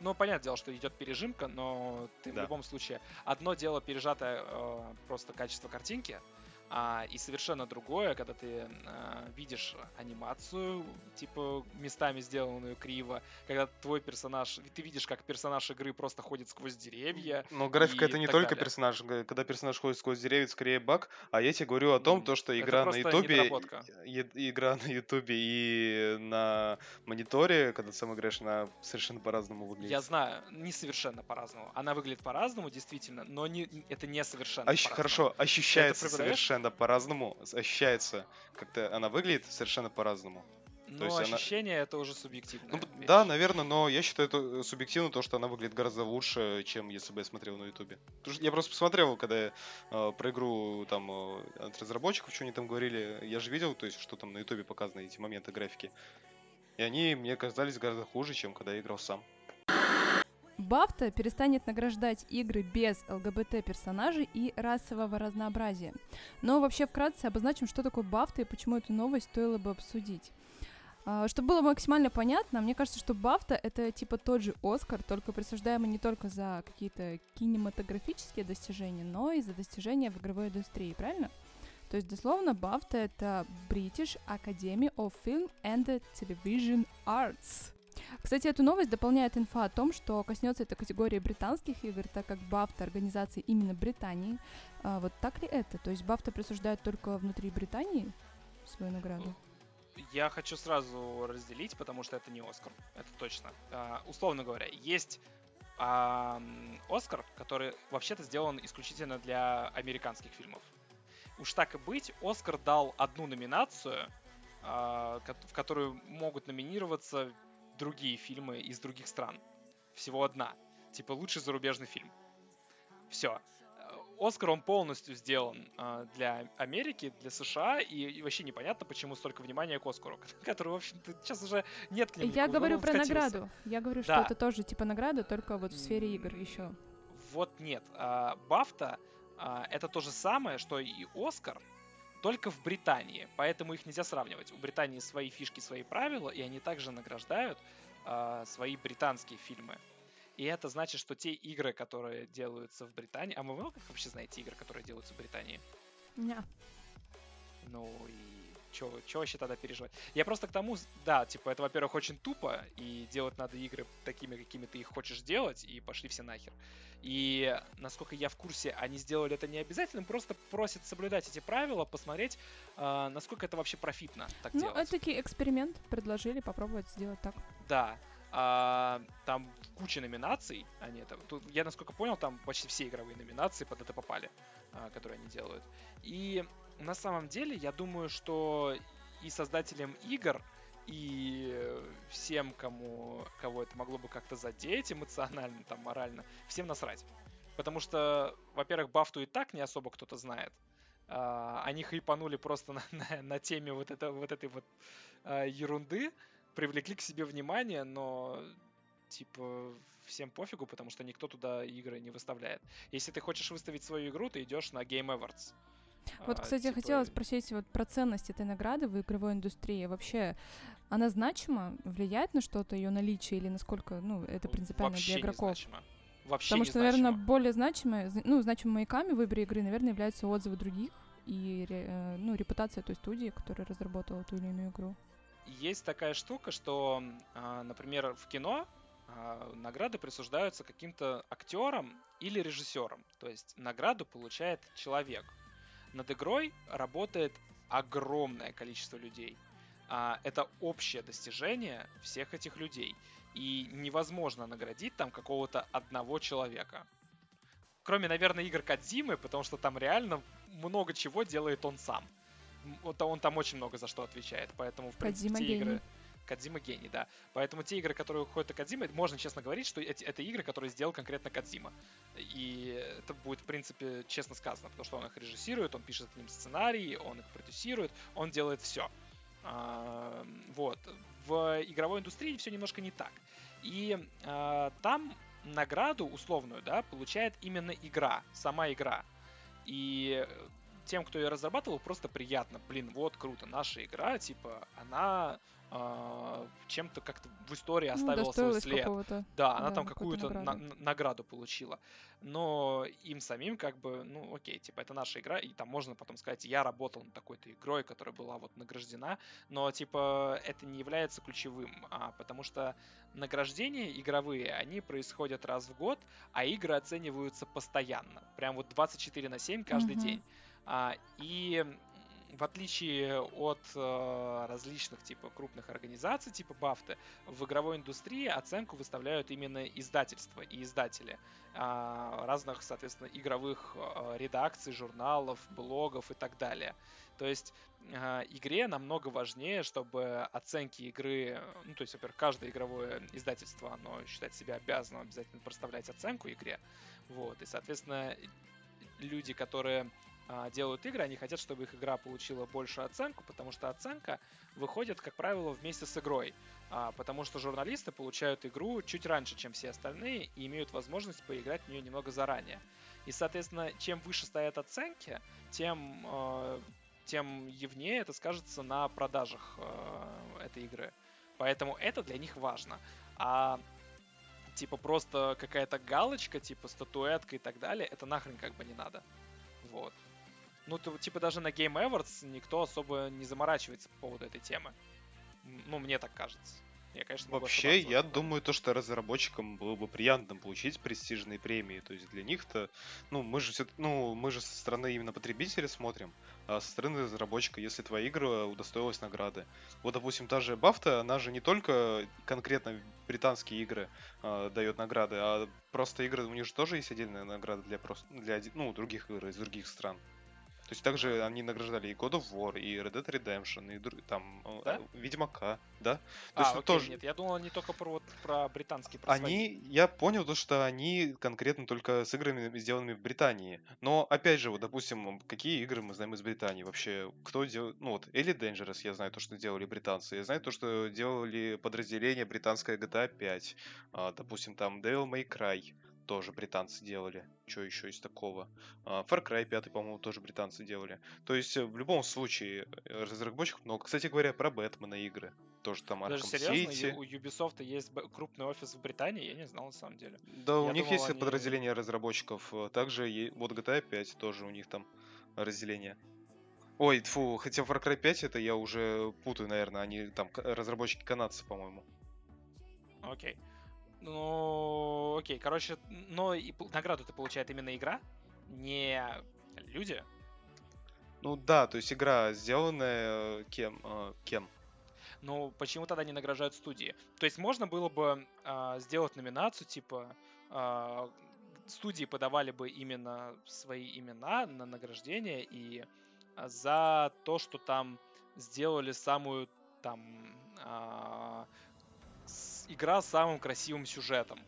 Ну, понятное дело, что идет пережимка, но ты в Да. любом случае... Одно дело пережатое э, просто качество картинки, А, и совершенно другое, когда ты а, видишь анимацию, типа местами сделанную криво, когда твой персонаж, ты видишь, как персонаж игры просто ходит сквозь деревья. Но графика это не только далее. персонаж. Когда персонаж ходит сквозь деревья, это скорее баг. А я тебе говорю о том, М, то, что игра на Ютубе, игра <laughs> на Ютубе и на мониторе, когда ты сам играешь, она совершенно по-разному выглядит. Я знаю, не совершенно по-разному. Она выглядит по-разному, действительно, но не, это не совершенно Ощ- хорошо, ощущается проверяешь? Совершенно по-разному. Ощущается, как-то она выглядит совершенно по-разному. Но есть она- ощущение это уже субъективно. Ну, да, наверное, но я считаю это э, субъективно, то, что она выглядит гораздо лучше, чем если бы я смотрел на Ютубе. Я просто посмотрел, когда я э, про игру там э, от разработчиков, что они там говорили, я же видел, то есть, что там на Ютубе показаны эти моменты графики. И они мне казались гораздо хуже, чем когда я играл сам. Бафта перестанет награждать игры без ЛГБТ-персонажей и расового разнообразия. Но вообще вкратце обозначим, что такое Бафта и почему эту новость стоило бы обсудить. А, Чтобы было максимально понятно, мне кажется, что Бафта — это типа тот же Оскар, только присуждаемый не только за какие-то кинематографические достижения, но и за достижения в игровой индустрии, правильно? То есть, дословно, Бафта — это British Academy of Film and Television Arts. Кстати, эту новость дополняет инфа о том, что коснется этой категории британских игр, так как Бафта организации именно Британии. А, вот так ли это? То есть Бафта присуждает только внутри Британии свою награду? Я хочу сразу разделить, потому что это не Оскар, это точно. А, условно говоря, есть а, Оскар, который вообще-то сделан исключительно для американских фильмов. Уж так и быть, Оскар дал одну номинацию, а, в которую могут номинироваться другие фильмы из других стран. Всего одна. Типа лучший зарубежный фильм. Все. Оскар, он полностью сделан а, для Америки, для США, и, и вообще непонятно, почему столько внимания к Оскару, <laughs> который, в общем-то, сейчас уже нет к нему. Я говорю про скатился. награду. Я говорю, что Да. это тоже типа награда, только вот в сфере игр еще. Вот нет. А, Бафта а, это то же самое, что и Оскар, только в Британии. Поэтому их нельзя сравнивать. У Британии свои фишки, свои правила, и они также награждают а, свои британские фильмы. И это значит, что те игры, которые делаются в Британии... А вы много вообще знаете игр, которые делаются в Британии? Ня. Ну и чё вообще тогда переживать? Я просто к тому, да, типа, это, во-первых, очень тупо, и делать надо игры такими, какими ты их хочешь делать, и пошли все нахер. И, насколько я в курсе, они сделали это не обязательно, просто просят соблюдать эти правила, посмотреть, а, насколько это вообще профитно так Ну, делать. это таки эксперимент. Предложили попробовать сделать так. Да. А, там куча номинаций, они это. Тут, я насколько понял, там почти все игровые номинации под это попали, а, которые они делают. И на самом деле, я думаю, что и создателям игр, и всем, кому, кого это могло бы как-то задеть эмоционально, там, морально, всем насрать. Потому что, во-первых, Бафту и так не особо кто-то знает. А, они хайпанули просто на, на- на теме вот, это, вот этой вот а, ерунды, привлекли к себе внимание, но типа всем пофигу, потому что никто туда игры не выставляет. Если ты хочешь выставить свою игру, ты идешь на Game Awards. Вот, А, кстати, я типа, хотела спросить вот про ценность этой награды в игровой индустрии. Вообще, она значима? Влияет на что-то ее наличие или насколько, ну, это принципиально вообще для игроков? значимо. Вообще Потому что, наверное, значимо. более значимые, зна- ну, значимыми маяками в выборе игры, наверное, являются отзывы других и э, ну, репутация той студии, которая разработала ту или иную игру. Есть такая штука, что, а, например, в кино а, награды присуждаются каким-то актерам или режиссерам. То есть награду получает человек. Над игрой работает огромное количество людей. А, Это общее достижение всех этих людей. И невозможно наградить там какого-то одного человека. Кроме, наверное, игр Кадзимы, потому что там реально много чего делает он сам. Вот он там очень много за что отвечает, поэтому, в принципе, Кодзима игры... гений. Кадзима гений, да. Поэтому те игры, которые уходят от Кадзимы, можно честно говорить, что эти, это игры, которые сделал конкретно Кадзима. И это будет, в принципе, честно сказано, потому что он их режиссирует, он пишет к ним сценарии, он их продюсирует, он делает все. вот. В игровой индустрии все немножко не так. И а, там награду условную, да, получает именно игра, сама игра. И тем, кто ее разрабатывал, просто приятно. Блин, вот круто, наша игра, типа, она а, чем-то как-то в истории Ну, оставила свой достоилась след. какого-то. Да, она да, там какую-то на- награды. н- награду получила. Но им самим как бы, ну окей, типа это наша игра, и там можно потом сказать, я работал над такой-то игрой, которая была вот награждена, но типа это не является ключевым, а, потому что награждения игровые, они происходят раз в год, а игры оцениваются постоянно, прям вот 24 на 7 каждый Мгм. день. А, и в отличие от э, различных типа крупных организаций типа Бафты, в игровой индустрии оценку выставляют именно издательства и издатели а, разных, соответственно, игровых а, редакций, журналов, блогов и так далее. То есть а, игре намного важнее, чтобы оценки игры, ну то есть, во-первых, каждое игровое издательство, оно считает себя обязанным обязательно проставлять оценку игре, вот, и, соответственно, люди, которые делают игры, они хотят, чтобы их игра получила большую оценку, потому что оценка выходит, как правило, вместе с игрой. А, потому что журналисты получают игру чуть раньше, чем все остальные, и имеют возможность поиграть в нее немного заранее. И, соответственно, чем выше стоят оценки, тем, э, тем явнее это скажется на продажах этой игры. Поэтому это для них важно. А типа просто какая-то галочка, типа статуэтка и так далее, это нахрен как бы не надо. Вот. Ну, то, типа даже на Game Awards никто особо не заморачивается по поводу этой темы. Ну, мне так кажется. Я, конечно, Вообще, я думаю, то, что разработчикам было бы приятно получить престижные премии. То есть для них-то, ну, мы же все, ну, мы же со стороны именно потребителя смотрим, а со стороны разработчика, если твоя игра удостоилась награды. Вот, допустим, та же Бафта, она же не только конкретно британские игры а, дает награды, а просто игры, у них же тоже есть отдельная награда для просто для ну, других игр из других стран. То есть также они награждали и God of War, и Red Dead Redemption, и там э, Да? Ведьмака, да? То А, есть, окей, тоже- нет, я думал не только про, вот, про британские, про свои. они, я понял то, что они конкретно только с играми, сделанными в Британии. Но, опять же, вот, допустим, какие игры мы знаем из Британии вообще? Кто делал... Ну, вот, Elite Dangerous, я знаю то, что делали британцы. Я знаю то, что делали подразделение британское GTA 5. А, допустим, там Devil May Cry тоже британцы делали. Что еще из такого? А, Far Cry 5, по-моему, тоже британцы делали. То есть, э, в любом случае, э, разработчиков много. Кстати говоря, про Бэтмена игры. Тоже там Даже Arkham серьезно, City. У Ubisoft есть крупный офис в Британии, я не знал на самом деле. Да, у Я них думал, есть они- подразделение разработчиков. э, Также вот GTA 5 тоже у них там разделение. Ой, фу, хотя Far Cry 5 это я уже путаю, наверное, они там разработчики канадцы, по-моему. Окей. Ну, окей, короче, но и награду-то получает именно игра, не люди. Ну да, то есть игра сделанная э, кем? э, Кем? Ну, почему тогда не награждают студии? То есть можно было бы а, сделать номинацию, типа, а, студии подавали бы именно свои имена на награждение и а, за то, что там сделали самую там с- игра с самым красивым сюжетом.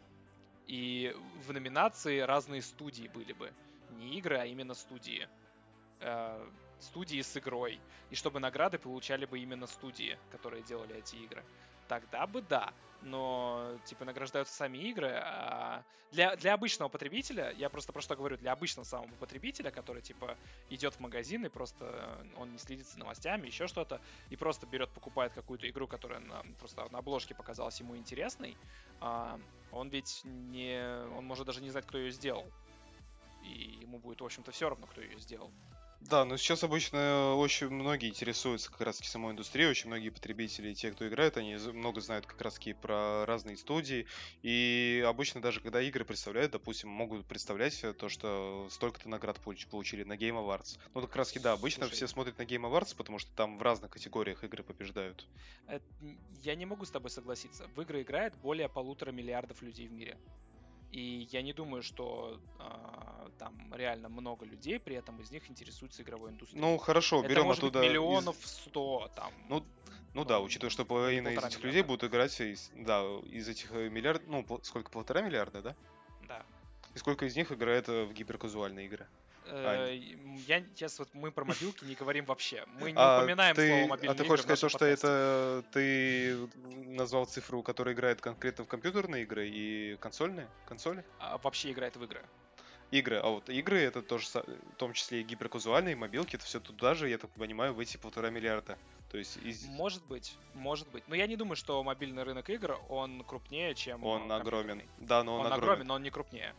И в номинации разные студии были бы. Не игры, а именно студии. Э, студии с игрой. И чтобы награды получали бы именно студии, которые делали эти игры. Тогда бы да. Но, типа, награждаются сами игры. А для, для обычного потребителя, я просто про что говорю, для обычного самого потребителя, который, типа, идет в магазин и просто э, он не следит за новостями, еще что-то, и просто берет, покупает какую-то игру, которая на, просто на обложке показалась ему интересной, а, он ведь не... Он может даже не знать, кто ее сделал. И ему будет, в общем-то, все равно, кто ее сделал. Да, но сейчас обычно очень многие интересуются как раз таки самой индустрией, очень многие потребители, те, кто играет, они много знают как раз таки про разные студии, и обычно даже когда игры представляют, допустим, могут представлять э, то, что столько-то наград получ- получили на Game Awards. Ну, как раз таки, да, обычно Слушай. все смотрят на Game Awards, потому что там в разных категориях игры побеждают. Н- Я не могу с тобой согласиться. В игры играет более полутора миллиардов людей в мире. И я не думаю, что а, там реально много людей, при этом из них интересуются игровой индустрией. Ну, хорошо, Это берем может быть оттуда... из- миллионов сто там. Ну, Ну да, учитывая, что половина из этих людей миллиарда. будут играть из, да, из этих э, миллиард, ну, сколько, полтора миллиарда, да? Да. И сколько из них играет э, в гиперказуальные игры? Э, Я сейчас вот мы про мобилки не говорим вообще. Мы не А упоминаем ты, слово а мобильные ты хочешь сказать, то, что это ты назвал цифру, которая играет конкретно в компьютерные игры и консольные? Консоли? А, вообще играет в игры. Игры, а вот игры это тоже, в том числе и гиперказуальные, мобилки, это все туда же, я так понимаю, в эти полтора миллиарда. То есть из... Может быть, может быть. Но я не думаю, что мобильный рынок игр, он крупнее, чем он э, огромен. Да, но Он, он, огромен, но он не крупнее.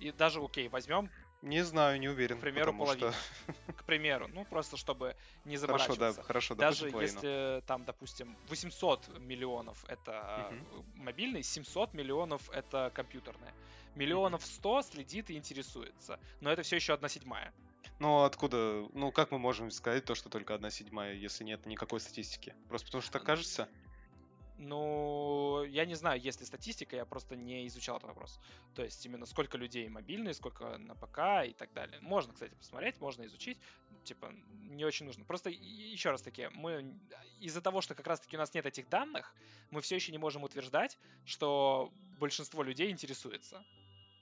И даже, окей, возьмем, Не знаю, не уверен. к примеру, половину. что- <laughs> К примеру, ну просто чтобы не Хорошо, да, заморачиваться. хорошо, Даже допустим, если там, допустим, 800 миллионов это э, мобильный, 700 миллионов это компьютерное. Миллионов 100 следит и интересуется. Но это все еще одна седьмая. Ну, откуда, ну, как мы можем сказать то, что только одна седьмая, если нет никакой статистики? Просто потому что так кажется? Ну, я не знаю, есть ли статистика, я просто не изучал этот вопрос. То есть именно сколько людей мобильные, сколько на ПК и так далее. Можно, кстати, посмотреть, можно изучить. Типа, не очень нужно. Просто еще раз таки, мы из-за того, что как раз-таки у нас нет этих данных, мы все еще не можем утверждать, что большинство людей интересуется.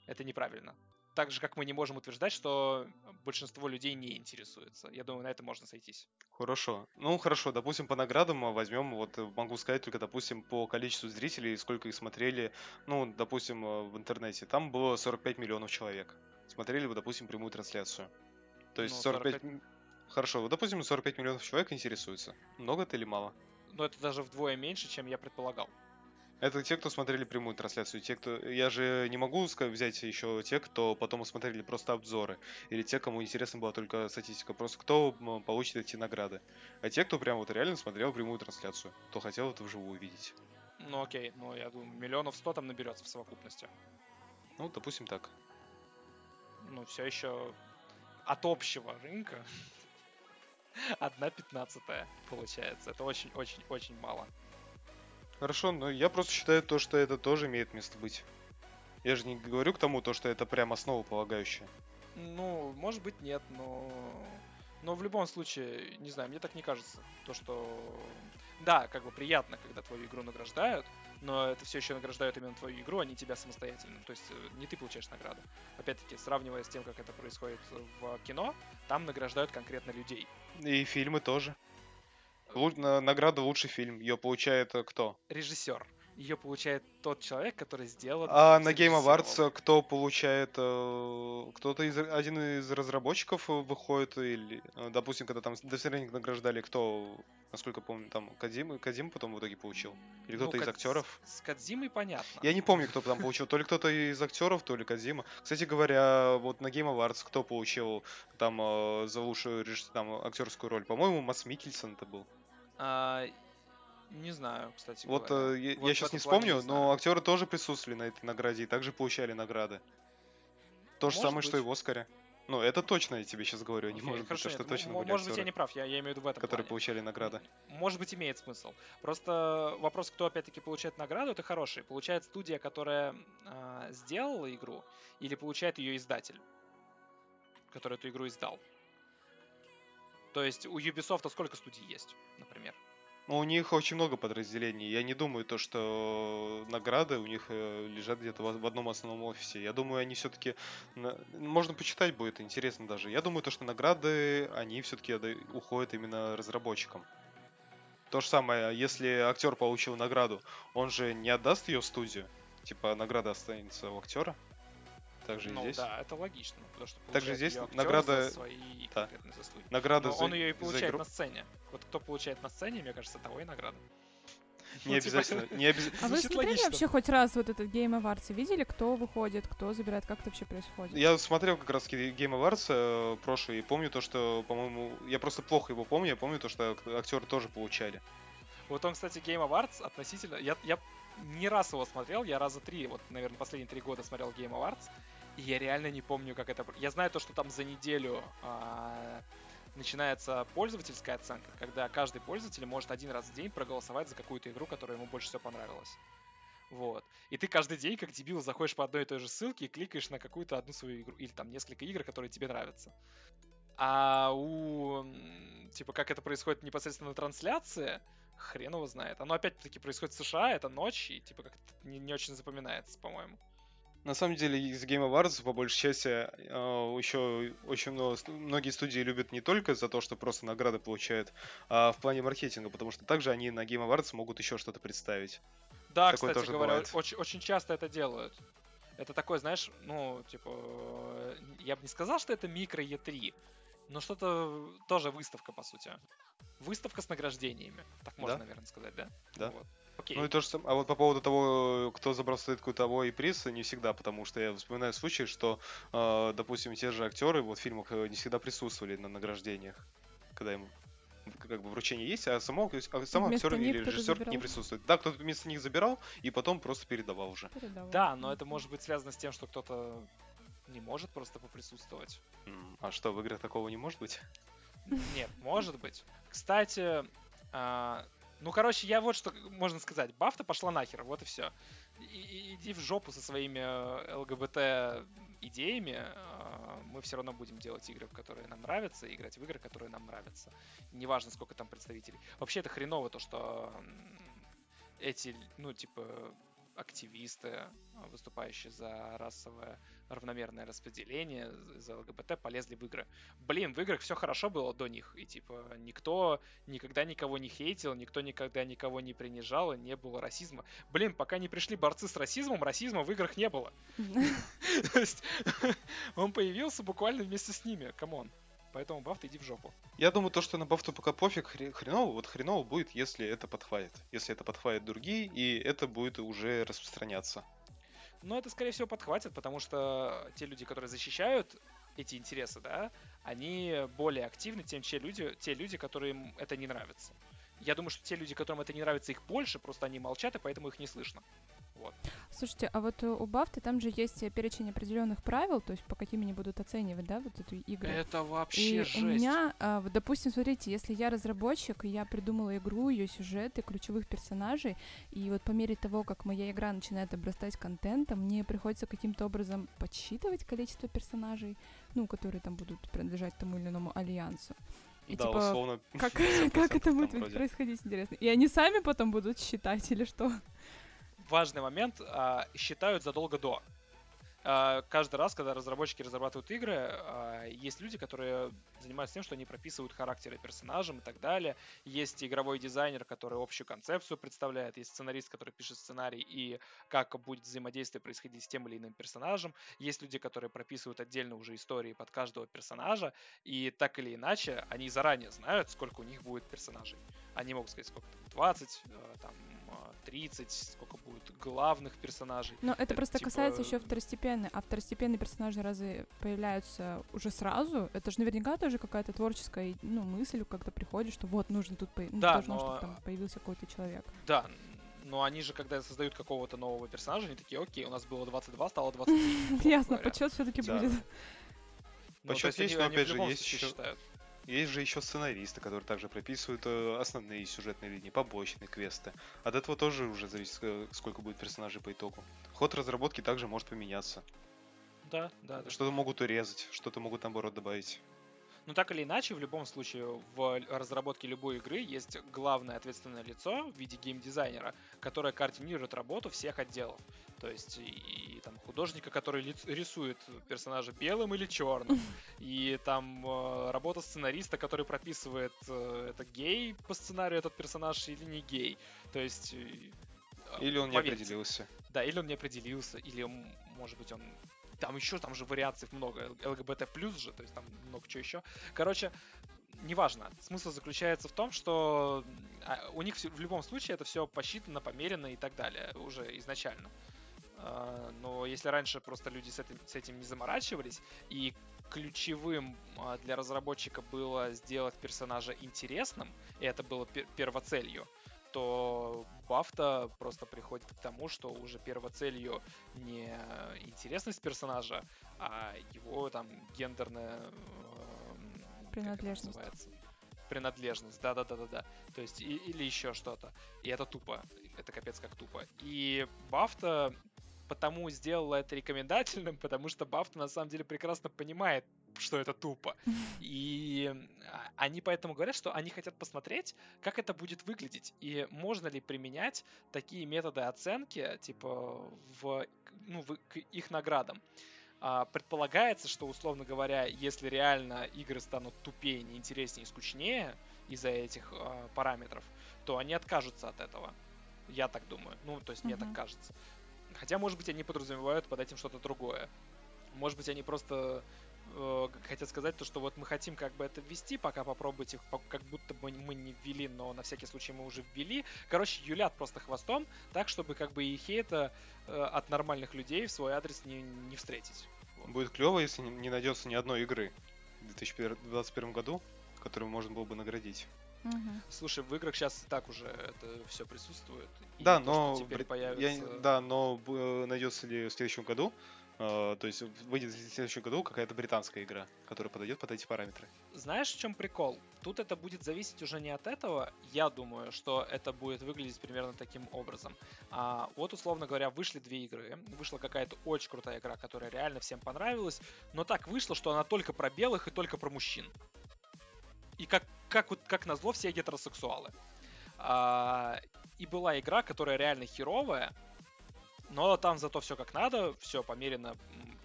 Это неправильно. Так же, как мы не можем утверждать, что большинство людей не интересуется. Я думаю, на это можно сойтись. Хорошо. Ну, хорошо, допустим, по наградам возьмем, вот э, могу сказать только, допустим, по количеству зрителей, сколько их смотрели, ну, допустим, э, в интернете. Там было 45 миллионов человек. Смотрели бы, допустим, прямую трансляцию. То есть Ну, 45... 45 м- Хорошо, вот, допустим, 45 миллионов человек интересуется. Много это или мало? Но это даже вдвое меньше, чем я предполагал. Это те, кто смотрели прямую трансляцию. Те, кто... Я же не могу взять еще те, кто потом смотрели просто обзоры. Или те, кому интересна была только статистика. Просто кто получит эти награды. А те, кто прям вот реально смотрел прямую трансляцию. Кто хотел это вживую увидеть. Ну окей, ну я думаю, миллионов сто там наберется в совокупности. Ну, допустим так. Ну, все еще от общего рынка <laughs> одна пятнадцатая получается. Это очень-очень-очень мало. Хорошо, но я просто считаю то, что это тоже имеет место быть. Я же не говорю к тому, то, что это прям основополагающее. Ну, может быть, нет, но... Но в любом случае, не знаю, мне так не кажется. То, что... Да, как бы приятно, когда твою игру награждают, но это все еще награждают именно твою игру, а не тебя самостоятельно. То есть э, не ты получаешь награду. Опять-таки, сравнивая с тем, как это происходит в кино, там награждают конкретно людей. И фильмы тоже. Награда лучший фильм. Ее получает э, кто? Режиссер. Ее получает тот человек, который сделал... А на Game Awards э, кто получает? э, Кто-то из один из разработчиков выходит или, допустим, когда там Stranding награждали, кто, насколько помню, там Кадим, Кадим потом в итоге получил? Или Ну, кто-то из Кад- актеров? С Кадзимой понятно. Я не помню, кто там получил. То ли кто-то из актеров, то ли Кадзима. Кстати говоря, вот на Game Awards кто получил там за лучшую там, актерскую роль? По-моему, Масс Микельсон это был. А, не знаю, кстати Вот говоря. э, я, Вот в сейчас не вспомню, не но актеры тоже присутствовали на этой награде и также получали награды. То же Может самое, что и быть. в Оскаре. Ну, это точно я тебе сейчас говорю, не может быть, хорошо, что точно были Может быть, я не прав, я, я имею в виду в этом которые плане. получали награды. Может быть, имеет смысл. Просто вопрос, кто опять-таки получает награду, это хороший. Получает студия, которая а, сделала игру, или получает ее издатель, который эту игру издал. То есть у Ubisoft сколько студий есть, например? Ну, у них очень много подразделений. Я не думаю, то, что награды у них э, лежат где-то в одном основном офисе. Я думаю, они все-таки... Можно почитать будет, интересно даже. Я думаю, то, что награды, они все-таки уходят именно разработчикам. То же самое, если актер получил награду, он же не отдаст ее в студию. Типа, награда останется у актера. Также ну здесь. да, это логично, потому что Также здесь награда- за свои да. конкретные заслуги. Награда Но за, он ее и получает игру. на сцене. Вот кто получает на сцене, мне кажется, того и награда. Не Ну, типа, обязательно. <laughs> Не обяз- А вы смотрели вообще хоть раз вот этот Game Awards? Видели, кто выходит, кто забирает, как это вообще происходит? Я смотрел как раз Game Awards э, прошлый и помню то, что, по-моему, я просто плохо его помню, я помню то, что ак- актеры тоже получали. Вот он, кстати, Game Awards относительно... Я, я не раз его смотрел, я раза три, вот, наверное, последние три года смотрел Game Awards, я реально не помню, как это... Я знаю то, что там за неделю а, начинается пользовательская оценка, когда каждый пользователь может один раз в день проголосовать за какую-то игру, которая ему больше всего понравилась. Вот. И ты каждый день, как дебил, заходишь по одной и той же ссылке и кликаешь на какую-то одну свою игру. Или там несколько игр, которые тебе нравятся. А у... Типа, как это происходит непосредственно на трансляции, хрен его знает. Оно опять-таки происходит в США, это ночь, и типа как-то не, не очень запоминается, по-моему. На самом деле, из Game Awards, по большей части, э, еще очень много, многие студии любят не только за то, что просто награды получают, а в плане маркетинга, потому что также они на Game Awards могут еще что-то представить. Да, Такое кстати тоже говоря, бывает. очень, очень часто это делают. Это такой, знаешь, ну, типа, э, я бы не сказал, что это микро Е3, но что-то тоже выставка, по сути. Выставка с награждениями. Так можно, Да. наверное, сказать, да? Да. Вот. Окей. Ну и то же самое. А вот по поводу того, кто забрал статуэтку того и приз, не всегда, потому что я вспоминаю случаи, что, э, допустим, те же актеры вот в фильмах э, не всегда присутствовали на награждениях, когда им как бы вручение есть, а само, а сам актер или режиссер не присутствует. Да, кто-то вместо них забирал и потом просто передавал уже. Передавал. Да, но это может быть связано с тем, что кто-то не может просто поприсутствовать. А что, в играх такого не может быть? Нет, может быть. Кстати, а, ну, короче, я вот что можно сказать. Бафта пошла нахер, вот и все. иди в жопу со своими э, ЛГБТ идеями. а, Мы все равно будем делать игры, которые нам нравятся, и играть в игры, которые нам нравятся. Неважно, сколько там представителей. Вообще, это хреново то, что эти, ну, типа, активисты, а, выступающие за расовое равномерное распределение, за ЛГБТ, полезли в игры. Блин, в играх все хорошо было до них, и типа никто никогда никого не хейтил, никто никогда никого не принижал, и не было расизма. Блин, пока не пришли борцы с расизмом, расизма в играх не было. <laughs> То есть <laughs> он появился буквально вместе с ними, come on. Поэтому баф, иди в жопу. Я думаю, то, что на бафту пока пофиг, хре- хреново, вот хреново будет, если это подхватит. Если это подхватит другие, и это будет уже распространяться. Но это, скорее всего, подхватит, потому что те люди, которые защищают эти интересы, да, они более активны, чем те люди, те люди, которым это не нравится. Я думаю, что те люди, которым это не нравится, их больше, просто они молчат, и поэтому их не слышно. Вот. Слушайте, а вот э, у Бафты там же есть э, перечень определенных правил, то есть по каким они будут оценивать, да, вот эту игру. Это вообще И жесть. у меня, вот, допустим, смотрите, если я разработчик, и я придумала игру, ее сюжеты, ключевых персонажей, и вот по мере того, как моя игра начинает обрастать контентом, мне приходится каким-то образом подсчитывать количество персонажей, ну, которые там будут принадлежать тому или иному альянсу. И да, типа, условно. как, 50% как это будет вроде. происходить, интересно. И они сами потом будут считать или что? Важный момент, а, считают задолго до. А, каждый раз, когда разработчики разрабатывают игры, а, есть люди, которые занимаются тем, что они прописывают характеры персонажам и так далее. Есть игровой дизайнер, который общую концепцию представляет, есть сценарист, который пишет сценарий и как будет взаимодействие происходить с тем или иным персонажем. Есть люди, которые прописывают отдельно уже истории под каждого персонажа, и так или иначе они заранее знают, сколько у них будет персонажей. Они могут сказать, сколько там, 20, э, там, 30, сколько будет главных персонажей. Но это Это просто типа- касается еще второстепенной. А второстепенные персонажи разве появляются уже сразу? Это же наверняка тоже какая-то творческая ну, мысль, когда приходишь, что вот нужно тут по... ну, Да, должно, но- чтобы там появился какой-то человек. Да, но они же, когда создают какого-то нового персонажа, они такие, окей, у нас было 22, стало 23. <laughs> грубо Ясно, почет все-таки будет. Ну, то Почет есть но опять же, есть еще- считают. Есть же еще сценаристы, которые также прописывают э, основные сюжетные линии, побочные квесты. От этого тоже уже зависит, э, сколько будет персонажей по итогу. Ход разработки также может поменяться. Да, да, да. Что-то могут урезать, что-то могут наоборот добавить. Ну, так или иначе, в любом случае, в разработке любой игры есть главное ответственное лицо в виде геймдизайнера, которое координирует работу всех отделов. То есть и, и там художника, который лиц- рисует персонажа белым или черным, <laughs> и там э, работа сценариста, который прописывает, э, это гей по сценарию этот персонаж или не гей. То есть... э, Или он не поверьте, определился. Да, или он не определился, или, может быть, он... Там еще, там же вариаций много. ЛГБТ плюс же, то есть там много чего еще. Короче, неважно. Смысл заключается в том, что а, у них в любом случае это все посчитано, померено и так далее уже изначально. А, Но если раньше просто люди с этим, с этим не заморачивались, и ключевым а, для разработчика было сделать персонажа интересным, и это было пер- первоцелью, то Бафта просто приходит к тому, что уже первоцелью не интересность персонажа, а его там гендерная как это Принадлежность. называется? Принадлежность, да-да-да-да-да. То есть и- или еще что-то. И это тупо. Это капец как тупо. И Бафта потому сделала это рекомендательным, <laughs> потому что Бафта на самом деле прекрасно понимает, что это тупо. И а, они поэтому говорят, что они хотят посмотреть, как это будет выглядеть, и можно ли применять такие методы оценки, типа, в, ну, в- к их наградам. А, предполагается, что, условно говоря, если реально игры станут тупее, неинтереснее и скучнее из-за этих а, параметров, то они откажутся от этого. Я так думаю. Ну, то есть мне так кажется. Хотя, может быть, они подразумевают под этим что-то другое. Может быть, они просто э, хотят сказать то, что вот мы хотим как бы это ввести, пока попробуйте, как будто бы мы не ввели, но на всякий случай мы уже ввели. Короче, юлят просто хвостом, так, чтобы как бы и хейта э, от нормальных людей в свой адрес не, не встретить. Вот. Будет клево, если не, найдется ни одной игры в 2021 году, которую можно было бы наградить. Угу. Слушай, в играх сейчас и так уже это все присутствует. Да, но теперь появится... я, да, но найдется ли в следующем году то есть выйдет в следующем году какая-то британская игра, которая подойдет под эти параметры. Знаешь, в чем прикол? Тут это будет зависеть уже не от этого. Я думаю, что это будет выглядеть примерно таким образом. А, вот, условно говоря, вышли две игры. Вышла какая-то очень крутая игра, которая реально всем понравилась. Но так вышло, что она только про белых и только про мужчин. И как, как, вот, как назло, все гетеросексуалы. А, и была игра, которая реально херовая, но там зато все как надо, все померено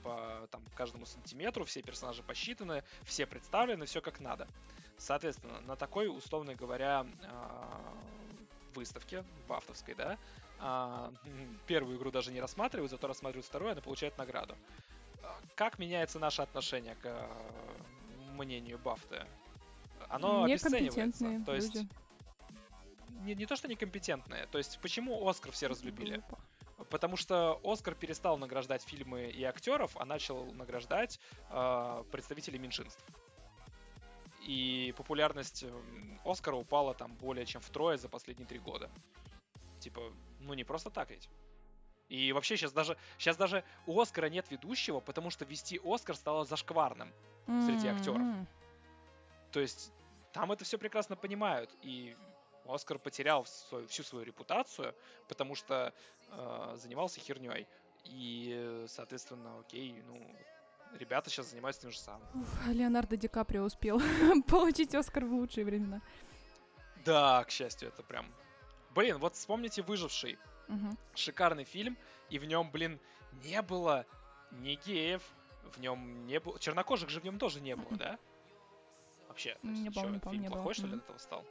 по там, каждому сантиметру, все персонажи посчитаны, все представлены, все как надо. Соответственно, на такой, условно говоря, а, выставке бафтовской, да, а, первую игру даже не рассматривают, зато рассматривают вторую, она получает награду. Как меняется наше отношение к мнению Бафты? Оно обесценивается. То есть не, не то, что некомпетентные. То есть, почему Оскар все разлюбили? Глупо. Потому что Оскар перестал награждать фильмы и актеров, а начал награждать э, представителей меньшинств. И популярность Оскара упала там более чем втрое за последние три года. Типа, ну не просто так ведь. И вообще сейчас даже, сейчас даже у Оскара нет ведущего, потому что вести Оскар стало зашкварным mm-hmm. среди актеров. То есть там это все прекрасно понимают. И Оскар потерял свою, всю свою репутацию, потому что э, занимался херней. И, соответственно, окей, ну, ребята сейчас занимаются тем же самым. Уф, Леонардо Ди Каприо успел <laughs> получить Оскар в лучшие времена. Да, к счастью, это прям... Блин, вот вспомните «Выживший». Угу. Шикарный фильм, и в нем, блин, не было ни геев, в нем не было... Чернокожих же в нем тоже не было, <laughs> да? Вообще, не помню, не помню, фильм плохой, что ли, от этого стал?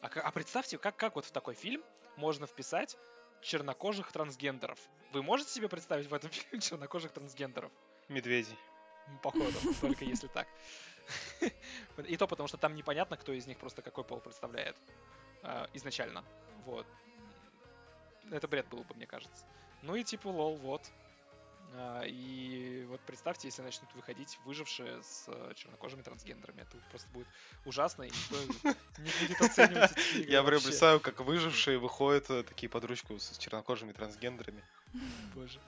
А, а представьте, как, как вот в такой фильм можно вписать чернокожих трансгендеров. Вы можете себе представить в этом <laughs> фильме чернокожих трансгендеров? Медведей. Походу, <laughs> только если так. <laughs> И то потому, что там непонятно, кто из них просто какой пол представляет а, изначально. Вот. Это бред был бы, мне кажется. Ну и типа, лол, вот, и вот представьте, если начнут выходить выжившие с э, чернокожими трансгендерами. Это просто будет ужасно, и никто не будет оценивать Я представляю, как выжившие выходят э, такие под ручку с чернокожими трансгендерами. Боже.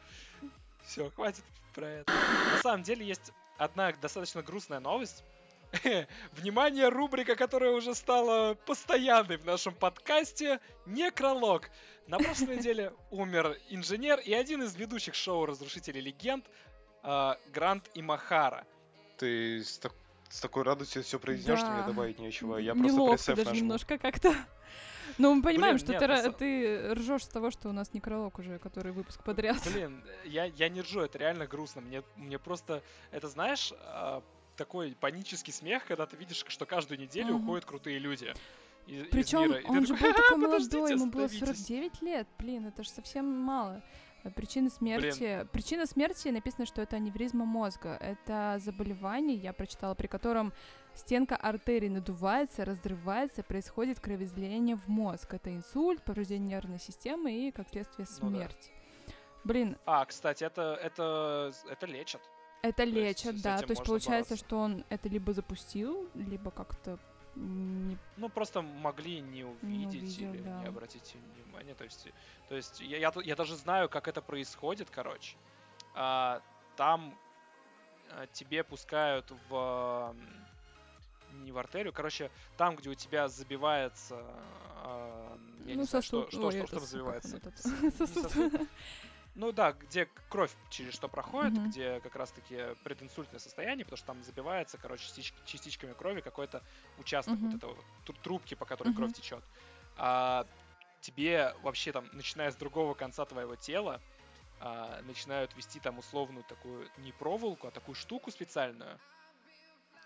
Все, хватит про это. На самом деле есть одна достаточно грустная новость. <laughs> Внимание, рубрика, которая уже стала постоянной в нашем подкасте, некролог. На прошлой <laughs> неделе умер инженер и один из ведущих шоу «Разрушители легенд» э, Грант Имахара. Ты с, так, с такой радостью все произнесешь, да. что мне добавить нечего. Я просто Неловко даже нажму. немножко как-то. <laughs> Но мы понимаем, Блин, что нет, ты, просто... ты ржешь с того, что у нас некролог уже, который выпуск подряд. Блин, я, я не ржу, это реально грустно. Мне, мне просто, это знаешь, а, такой панический смех, когда ты видишь, что каждую неделю угу. уходят крутые люди. Из, Причем из мира. он же был такой молодой, ему было 49 лет. Блин, это же совсем мало. Причина смерти. Блин. Причина смерти написано, что это аневризма мозга. Это заболевание, я прочитала, при котором стенка артерии надувается, разрывается, происходит кровоизлияние в мозг. Это инсульт, повреждение нервной системы и, как следствие, смерть. Ну, да. Блин. А, кстати, это, это, это лечат. Это то лечат, есть, да. То есть получается, бороться. что он это либо запустил, либо как-то не... Ну, просто могли не увидеть не увидел, или да. не обратить внимания. То есть, то есть я, я, я даже знаю, как это происходит, короче. А, там а, тебе пускают в не в артерию, короче, там, где у тебя забивается, а, я ну, не знаю, что, что, Ой, что, что там забивается. <laughs> Сосуд. Ну да, где кровь через что проходит, mm-hmm. где как раз-таки прединсультное состояние, потому что там забивается, короче, частич- частичками крови какой-то участок mm-hmm. вот этого трубки, по которой mm-hmm. кровь течет. А, тебе вообще там, начиная с другого конца твоего тела, а, начинают вести там условную такую не проволоку, а такую штуку специальную,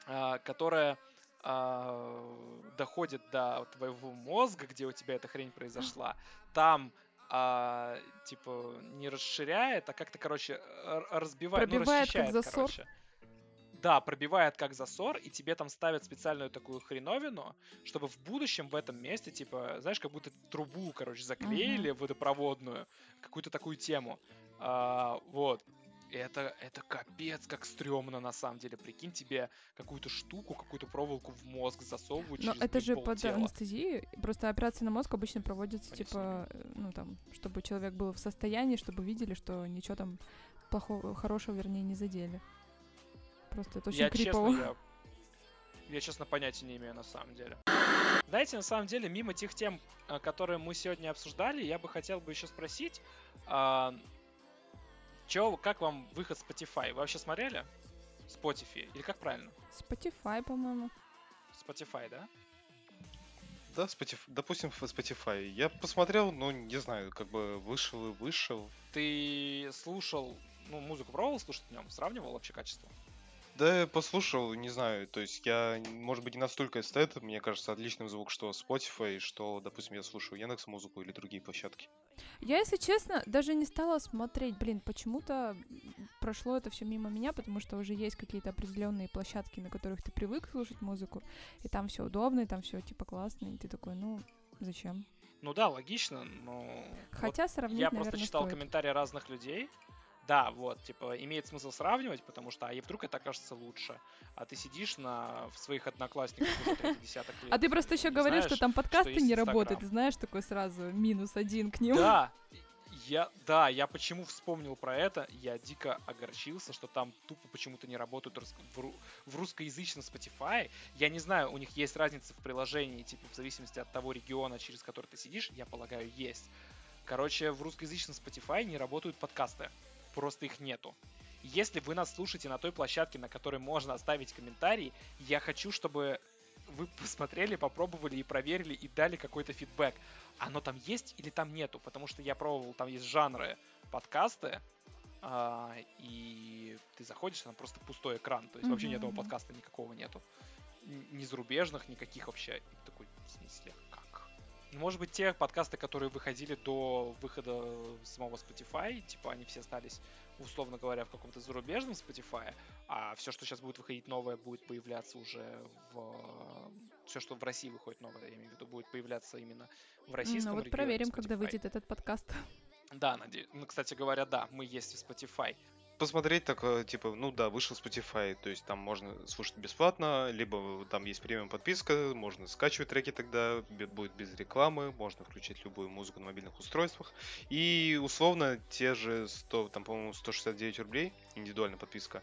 а, которая а, доходит до твоего мозга, где у тебя эта хрень произошла. Там а, типа, не расширяет, а как-то, короче, разбивает, ну, Пробивает как расчищает, засор. короче. Да, пробивает как засор, и тебе там ставят специальную такую хреновину, чтобы в будущем в этом месте, типа, знаешь, как будто трубу, короче, заклеили водопроводную, какую-то такую тему. А, вот. Это, это капец, как стрёмно на самом деле. Прикинь, тебе какую-то штуку, какую-то проволоку в мозг засовывают Но через это же под полтела. анестезией. Просто операция на мозг обычно проводится, Понятно. типа, э, ну там, чтобы человек был в состоянии, чтобы видели, что ничего там плохого, хорошего, вернее, не задели. Просто это очень я крипово. честно, я, я честно понятия не имею на самом деле. Знаете, на самом деле, мимо тех тем, а, которые мы сегодня обсуждали, я бы хотел бы еще спросить, чё, как вам выход Spotify? Вы вообще смотрели? Spotify? Или как правильно? Spotify, по-моему. Spotify, да? Да, Spotify, допустим, в Spotify. Я посмотрел, но не знаю, как бы вышел и вышел. Ты слушал, ну, музыку пробовал слушать в нем? Сравнивал вообще качество? Да, я послушал, не знаю, то есть я, может быть, не настолько эстет, мне кажется, отличным звук, что Spotify, что, допустим, я слушаю Яндекс музыку или другие площадки. Я, если честно, даже не стала смотреть. Блин, почему-то прошло это все мимо меня, потому что уже есть какие-то определенные площадки, на которых ты привык слушать музыку, и там все удобно, и там все типа классно, и ты такой, ну, зачем? Ну да, логично, но... вот Хотя сравнить, Я просто наверное, читал стоит. комментарии разных людей. Да, вот, типа, имеет смысл сравнивать, потому что, а и вдруг это окажется лучше. А ты сидишь на, в своих одноклассниках уже десяток лет. А ты просто еще говоришь, что там подкасты не работают, знаешь, такой сразу минус один к ним. Да, я, да, я почему вспомнил про это, я дико огорчился, что там тупо почему-то не работают в, в русскоязычном Spotify. Я не знаю, у них есть разница в приложении, типа, в зависимости от того региона, через который ты сидишь, я полагаю, есть. Короче, в русскоязычном Spotify не работают подкасты. Просто их нету. Если вы нас слушаете на той площадке, на которой можно оставить комментарий, я хочу, чтобы вы <laughs> посмотрели, попробовали и проверили и дали какой-то фидбэк. Оно там есть или там нету? Потому что я пробовал, там есть жанры подкасты, а, и ты заходишь, там просто пустой экран, то есть вообще ни одного подкаста никакого нету. Ни зарубежных, никаких вообще. Такой, в смысле, Может быть, те подкасты, которые выходили до выхода самого Spotify, типа они все остались, условно говоря, в каком-то зарубежном Spotify, а все, что сейчас будет выходить новое, будет появляться уже в... Все, что в России выходит новое, я имею в виду, будет появляться именно в российском Ну вот проверим, когда Spotify. выйдет этот подкаст. Да, надеюсь. Ну, кстати говоря, да, мы есть в Spotify. Посмотреть так, э, типа, ну да, вышел Spotify, то есть там можно слушать бесплатно, либо там есть премиум подписка, можно скачивать треки тогда, будет без рекламы, можно включить любую музыку на мобильных устройствах. И условно те же 100, там, по-моему, 169 рублей, индивидуальная подписка,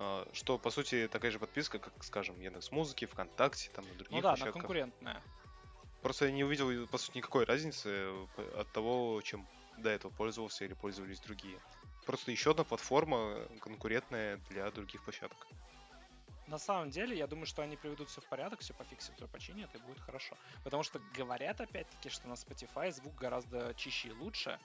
э, что, по сути, такая же подписка, как, скажем, Яндекс Музыки, ВКонтакте, там, на других Ну да, она площадках. конкурентная. Просто я не увидел, по сути, никакой разницы э, от того, чем до этого пользовался или пользовались другие. Просто еще одна платформа конкурентная для других площадок. На самом деле, я думаю, что они приведут все в порядок, все пофиксят, все починят, и будет хорошо. Потому что говорят, опять-таки, что на Spotify звук гораздо чище и лучше.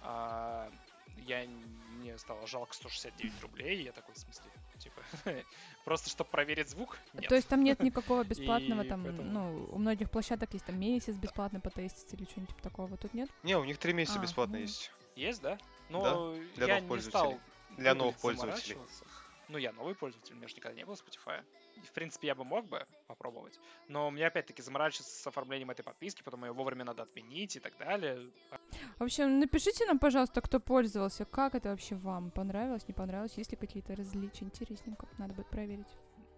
А, я мне стало жалко 169 рублей, я такой, в смысле, типа, <laughs> просто чтобы проверить звук? Нет. То есть там нет никакого <laughs> бесплатного, там, поэтому- ну, у многих площадок есть там месяц бесплатно потестить или что-нибудь типа такого. Тут нет? Не, у них три месяца А, бесплатно ну. есть. Есть, да? Но для я новых не стал пользователей. Для новых пользователей. Ну, я новый пользователь, у меня же никогда не было Spotify. И, в принципе, я бы мог бы попробовать. Но мне, опять-таки, заморачиваться с оформлением этой подписки, потом ее вовремя надо отменить и так далее. В общем, напишите нам, пожалуйста, кто пользовался, как это вообще вам, понравилось, не понравилось, есть ли какие-то различия, интересненько, надо будет проверить.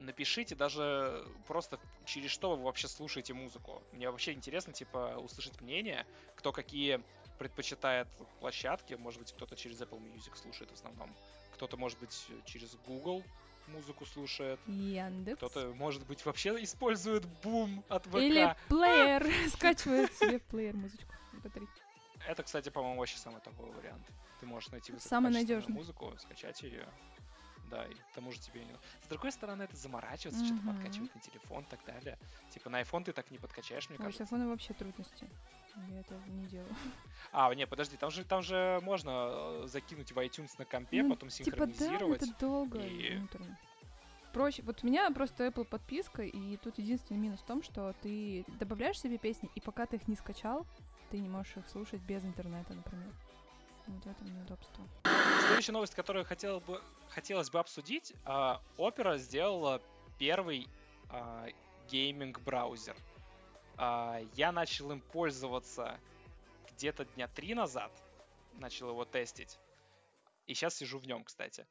Напишите даже просто, через что вы вообще слушаете музыку. Мне вообще интересно, типа, услышать мнение, кто какие предпочитает площадки. Может быть, кто-то через Apple Music слушает в основном. Кто-то, может быть, через Google музыку слушает. Яндекс. Кто-то, может быть, вообще использует бум от ВК. Или плеер, <laughs> скачивает себе в плеер музычку. MP3. Это, кстати, по-моему, вообще самый такой вариант. Ты можешь найти Самый надежный. музыку, скачать ее. Да, и к тому же тебе не... С другой стороны, это заморачиваться, что-то Мгм. подкачивать на телефон и так далее. Типа на iPhone ты так не подкачаешь, мне Ой, с кажется. айфоном вообще трудности. Я это не делаю. А, не, подожди, там же, там же можно э, закинуть в iTunes на компе, Ну, потом Типа да, синхронизировать. это долго и- проще. Вот у меня просто Apple подписка, и тут единственный минус в том, что ты добавляешь себе песни, и пока ты их не скачал, ты не можешь их слушать без интернета, например. Вот в этом неудобство. Следующая новость, которую хотел бы, хотелось бы обсудить. а, Opera сделала первый а, гейминг-браузер. А, Я начал им пользоваться где-то дня три назад. Начал его тестить. И сейчас сижу в нем, кстати.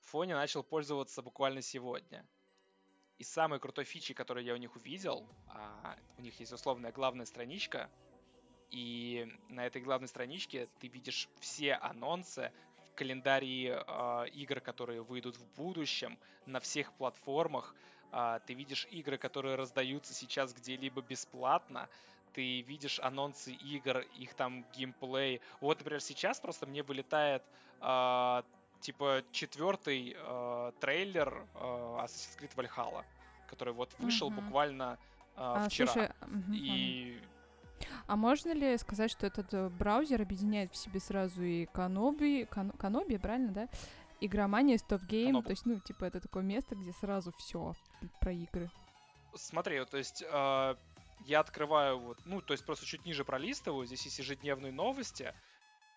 Фоне начал пользоваться буквально сегодня. И самой крутой фичи, которую я у них увидел, а, у них есть условная главная страничка, и на этой главной страничке ты видишь все анонсы в календаре э, игр, которые выйдут в будущем на всех платформах. Э, ты видишь игры, которые раздаются сейчас где-либо бесплатно. Ты видишь анонсы игр, их там геймплей. Вот, например, сейчас просто мне вылетает э, типа четвертый э, трейлер э, Assassin's Creed Valhalla, который вот вышел Мгм. буквально э, А, вчера. слушай, мгм, И А можно ли сказать, что этот э, браузер объединяет в себе сразу и Каноби, Кан- Каноби, правильно, да? Игромания, Стоп Гейм, Канобу. то есть, ну, типа, это такое место, где сразу все про игры. Смотри, то есть э, я открываю вот, ну, то есть просто чуть ниже пролистываю, здесь есть ежедневные новости.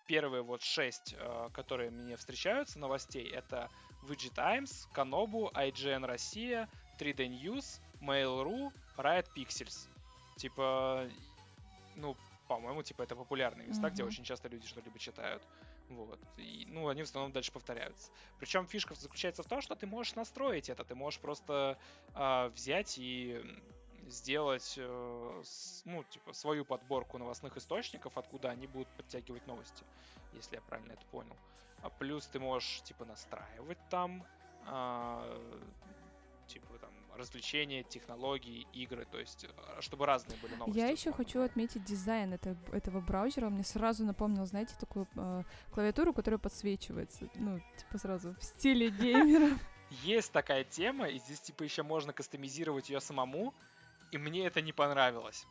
Первые вот шесть, э, которые мне встречаются новостей, это VG Times, Kanobu, IGN Россия, 3D News, Mail.ru, Riot Pixels. Типа, ну, по-моему, типа это популярные места, где Мгм. очень часто люди что-либо читают. Вот. И, ну, они в основном дальше повторяются. Причем фишка заключается в том, что ты можешь настроить это. Ты можешь просто а, взять и сделать, э, с- ну, типа, свою подборку новостных источников, откуда они будут подтягивать новости, если я правильно это понял. А плюс ты можешь, типа, настраивать там, а, типа, развлечения, технологии, игры, то есть, э, чтобы разные были новости. Я еще хочу отметить дизайн это- этого браузера. Он мне сразу напомнил, знаете, такую э, клавиатуру, которая подсвечивается. Ну, типа сразу в стиле <laughs> геймера. Есть такая тема, и здесь, типа, еще можно кастомизировать ее самому, и мне это не понравилось.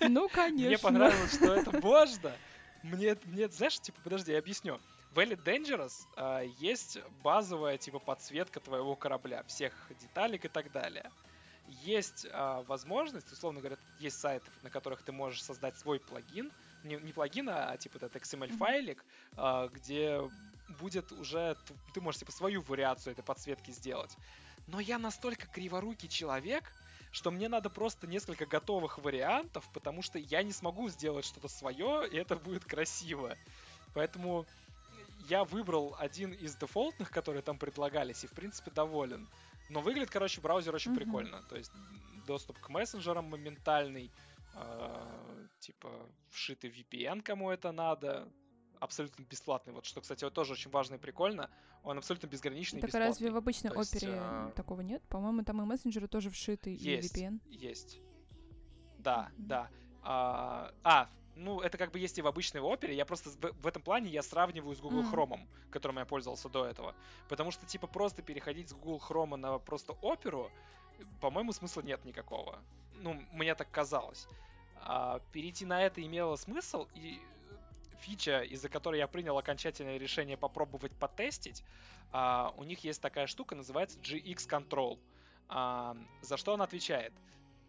Ну, <laughs> конечно. Мне понравилось, что это можно. Мне, мне, знаешь, типа, подожди, я объясню. В Elite Dangerous а, есть базовая, типа, подсветка твоего корабля, всех деталек и так далее. Есть а, возможность, условно говоря, есть сайты, на которых ты можешь создать свой плагин, не, не плагин, а типа этот XML-файлик, а, где будет уже, т- ты можешь типа свою вариацию этой подсветки сделать. Но я настолько криворукий человек, что мне надо просто несколько готовых вариантов, потому что я не смогу сделать что-то свое, и это будет красиво. Поэтому я выбрал один из дефолтных, которые там предлагались, и в принципе доволен. Но выглядит, короче, браузер очень Мгм. прикольно. То есть доступ к мессенджерам моментальный, э, типа вшитый VPN, кому это надо, абсолютно бесплатный. Вот что, кстати, вот тоже очень важно и прикольно. Он абсолютно безграничный и Так а разве бесплатный. в обычной То есть, опере а, такого нет? По-моему, там и мессенджеры тоже вшиты, и Есть, VPN. есть. Да, Мгм. да. А, а, ну это как бы есть и в обычной опере. Я просто в, этом плане я сравниваю с Google. Chrome, которым я пользовался до этого. Потому что, типа, просто переходить с Google Chrome на просто оперу, по-моему, смысла нет никакого. Ну, мне так казалось. А, перейти на это имело смысл, и фича, из-за которой я принял окончательное решение попробовать потестить, а, у них есть такая штука, называется GX Control. А, за что он отвечает?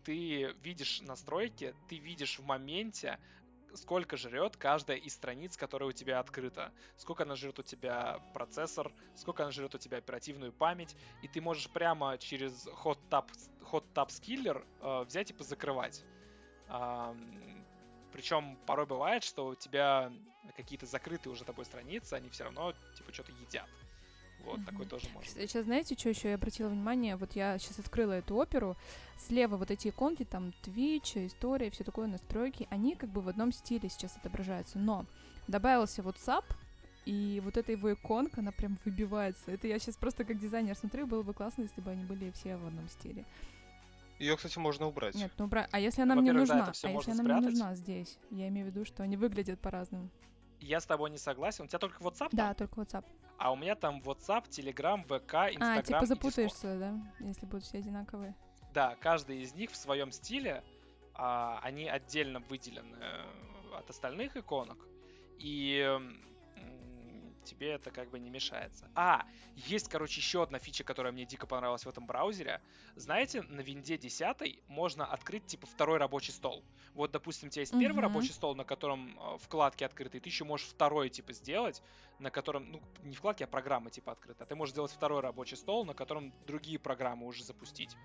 Ты видишь настройки, ты видишь в моменте, сколько жрет каждая из страниц, которая у тебя открыта. Сколько она жрет у тебя процессор, сколько она жрет у тебя оперативную память, и ты можешь прямо через Hot Tab, Hot Tab Skiller э, взять и позакрывать. причем порой бывает, что у тебя какие-то закрытые уже тобой страницы, они все равно типа что-то едят. Вот, Мгм. такой тоже может быть. Сейчас знаете, что еще я обратила внимание? Вот я сейчас открыла эту оперу. Слева вот эти иконки, там Twitch, история, все такое, настройки, они как бы в одном стиле сейчас отображаются. Но добавился WhatsApp, и вот эта его иконка, она прям выбивается. Это я сейчас просто как дизайнер смотрю, было бы классно, если бы они были все в одном стиле. Ее, кстати, можно убрать. Нет, ну бра... А если она мне Во-первых, да, нужна? всё а если она мне нужна здесь? Я имею в виду, что они выглядят по-разному. Я с тобой не согласен. У тебя только WhatsApp Да, там? только WhatsApp. А у меня там WhatsApp, Telegram, VK, Instagram а, типа запутаешься, да? Если будут все одинаковые. Да, каждый из них в своем стиле, а, они отдельно выделены э, от остальных иконок. И тебе это как бы не мешается. А, есть, короче, еще одна фича, которая мне дико понравилась в этом браузере. Знаете, на винде 10 можно открыть, типа, второй рабочий стол. Вот, допустим, у тебя есть первый Мгм. рабочий стол, на котором э, вкладки открыты, и ты еще можешь второй, типа, сделать, на котором, ну, не вкладки, а программы, типа, открыты. А ты можешь сделать второй рабочий стол, на котором другие программы уже запустить.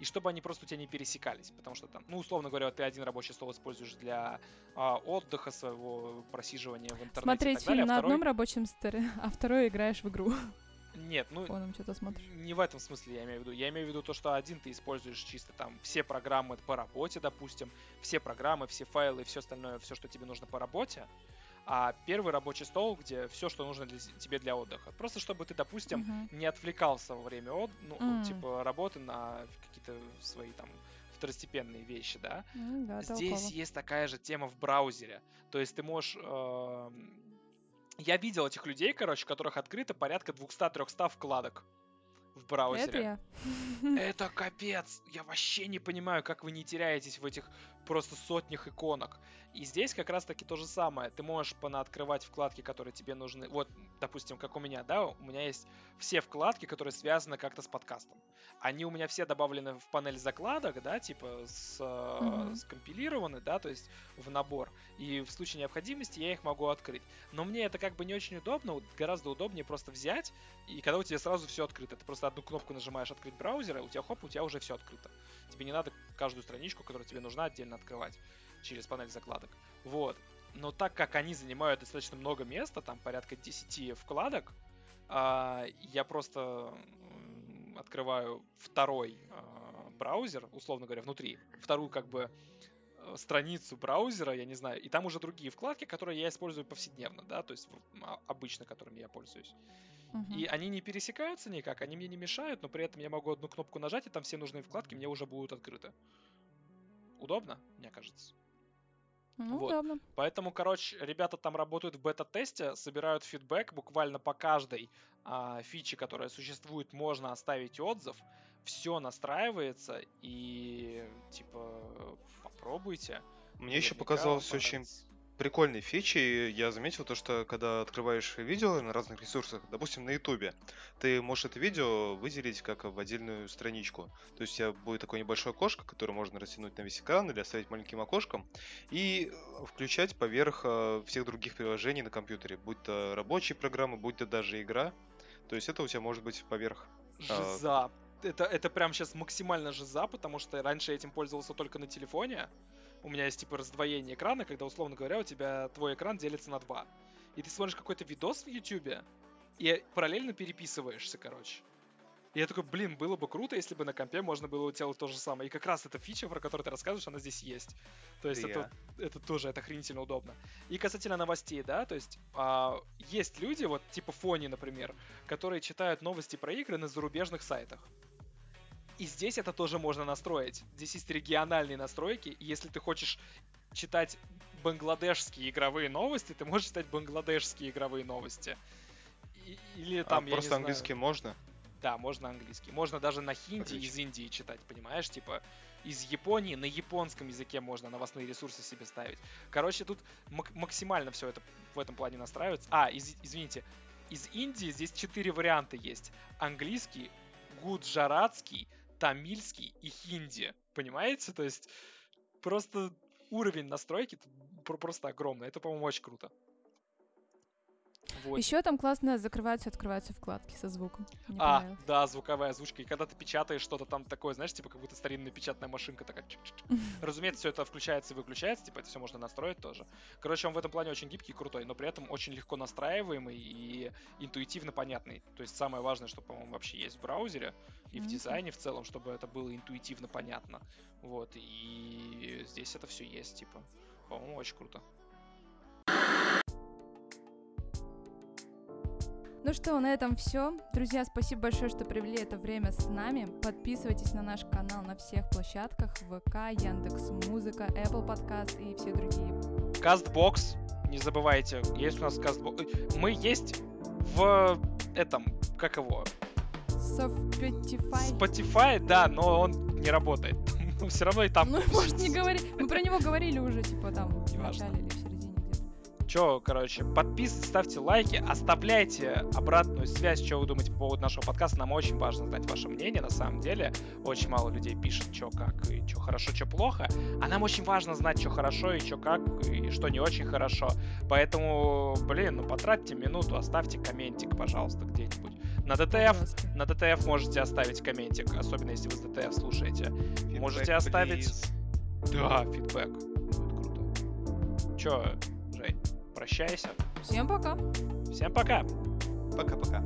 И чтобы они просто у тебя не пересекались, потому что там, ну, условно говоря, ты один рабочий стол используешь для а, отдыха своего, просиживания в интернете Смотреть и так далее, фильм а на второй... одном рабочем столе, <laughs> а второй играешь в игру. Нет, ну, Фоном что-то смотришь. не в этом смысле я имею в виду. Я имею в виду то, что один ты используешь чисто там все программы по работе, допустим, все программы, все файлы все остальное, все, что тебе нужно по работе. А первый рабочий стол, где все, что нужно для, тебе для отдыха. Просто чтобы ты, допустим, Мгм. не отвлекался во время от, ну, М. типа работы на какие-то свои там второстепенные вещи, да. Ну да, Здесь толково. есть такая же тема в браузере. То есть ты можешь... эм, Я видел этих людей, короче, у которых открыто порядка 200-300 вкладок в браузере. Это я. Это капец! Я вообще не понимаю, как вы не теряетесь в этих просто сотнях иконок. И здесь как раз-таки то же самое. Ты можешь понаоткрывать вкладки, которые тебе нужны. Вот, допустим, как у меня, да, у меня есть все вкладки, которые связаны как-то с подкастом. Они у меня все добавлены в панель закладок, да, типа с, Мгм. скомпилированы, да, то есть в набор. И в случае необходимости я их могу открыть. Но мне это как бы не очень удобно. Гораздо удобнее просто взять, и когда у тебя сразу все открыто. Ты просто одну кнопку нажимаешь открыть браузер, и у тебя хоп, у тебя уже все открыто. Тебе не надо каждую страничку, которая тебе нужна, отдельно открывать через панель закладок. Вот. Но так как они занимают достаточно много места, там порядка 10 вкладок, а, я просто открываю второй а, браузер, условно говоря, внутри, вторую как бы э, страницу браузера, я не знаю, и там уже другие вкладки, которые я использую повседневно, да, то есть а, обычно, которыми я пользуюсь. Мгм. И они не пересекаются никак, они мне не мешают, но при этом я могу одну кнопку нажать, и там все нужные вкладки мне уже будут открыты. Удобно, мне кажется. Ну, вот. удобно. Поэтому, короче, ребята там работают в бета-тесте, собирают фидбэк буквально по каждой а, фиче, которая существует, можно оставить отзыв. Все настраивается и типа попробуйте. Мне еще показалось очень. Прикольной фичей. Я заметил то, что когда открываешь видео на разных ресурсах, допустим, на Ютубе, ты можешь это видео выделить как в отдельную страничку. То есть у тебя будет такое небольшое окошко, которое можно растянуть на весь экран или оставить маленьким окошком, и э, включать поверх э, всех других приложений на компьютере, будь то рабочие программы, будь то даже игра. То есть это у тебя может быть поверх. А. Жиза. Это, это прям сейчас максимально жиза, потому что раньше я этим пользовался только на телефоне. У меня есть типа раздвоение экрана, когда, условно говоря, у тебя твой экран делится на два. И ты смотришь какой-то видос в Ютубе, и параллельно переписываешься, короче. И я такой, блин, было бы круто, если бы на компе можно было делать то же самое. И как раз эта фича, про которую ты рассказываешь, она здесь есть. То есть это, это тоже, это охренительно удобно. И касательно новостей, да, то есть а, есть люди, вот типа Фони, например, которые читают новости про игры на зарубежных сайтах. И здесь это тоже можно настроить. Здесь есть региональные настройки, и если ты хочешь читать бангладешские игровые новости, ты можешь читать бангладешские игровые новости. И- или там, а я не просто знаю, английский можно? Да, можно английский. Можно даже на хинди Отлично. из Индии читать, понимаешь? Типа из Японии на японском языке можно новостные ресурсы себе ставить. Короче, тут мак- максимально все это в этом плане настраивается. А, из- извините, из Индии здесь четыре варианта есть. Английский, гуджаратский, тамильский и хинди. Понимаете? То есть просто уровень настройки просто огромный. Это, по-моему, очень круто. Вот. Еще там классно закрываются и открываются вкладки со звуком. Мне А, понравилось. да, звуковая озвучка. И когда ты печатаешь что-то там такое, знаешь, типа как будто старинная печатная машинка такая. <laughs> Разумеется, все это включается и выключается, типа это все можно настроить тоже. Короче, он в этом плане очень гибкий и крутой, но при этом очень легко настраиваемый и интуитивно понятный. То есть самое важное, что, по-моему, вообще есть в браузере и в Мгм. дизайне в целом, чтобы это было интуитивно понятно. Вот, и здесь это все есть, типа. По-моему, очень круто. Ну что, на этом все. Друзья, спасибо большое, что провели это время с нами. Подписывайтесь на наш канал на всех площадках ВК, Яндекс Музыка, Apple Podcast и все другие. Кастбокс, не забывайте, есть у нас Кастбокс. Мы есть в этом, как его, Spotify. Spotify, да, но он не работает. <laughs> Все равно и там. Ну, может, не говори. Мы про него говорили уже, типа там в начале или в Че, короче, подписывайтесь, ставьте лайки, оставляйте обратную связь, что вы думаете по поводу нашего подкаста. Нам очень важно знать ваше мнение, на самом деле. Очень мало людей пишет, что как, и что хорошо, что плохо. А нам очень важно знать, что хорошо, и что как, и что не очень хорошо. Поэтому, блин, ну потратьте минуту, оставьте комментик, пожалуйста, где-нибудь. На DTF, на DTF можете оставить комментик, особенно если вы с DTF слушаете. Можете Feedback, оставить- please. Да, фидбэк. Будет круто. Чё, Жень, прощайся. Всем пока. Всем пока. Пока-пока.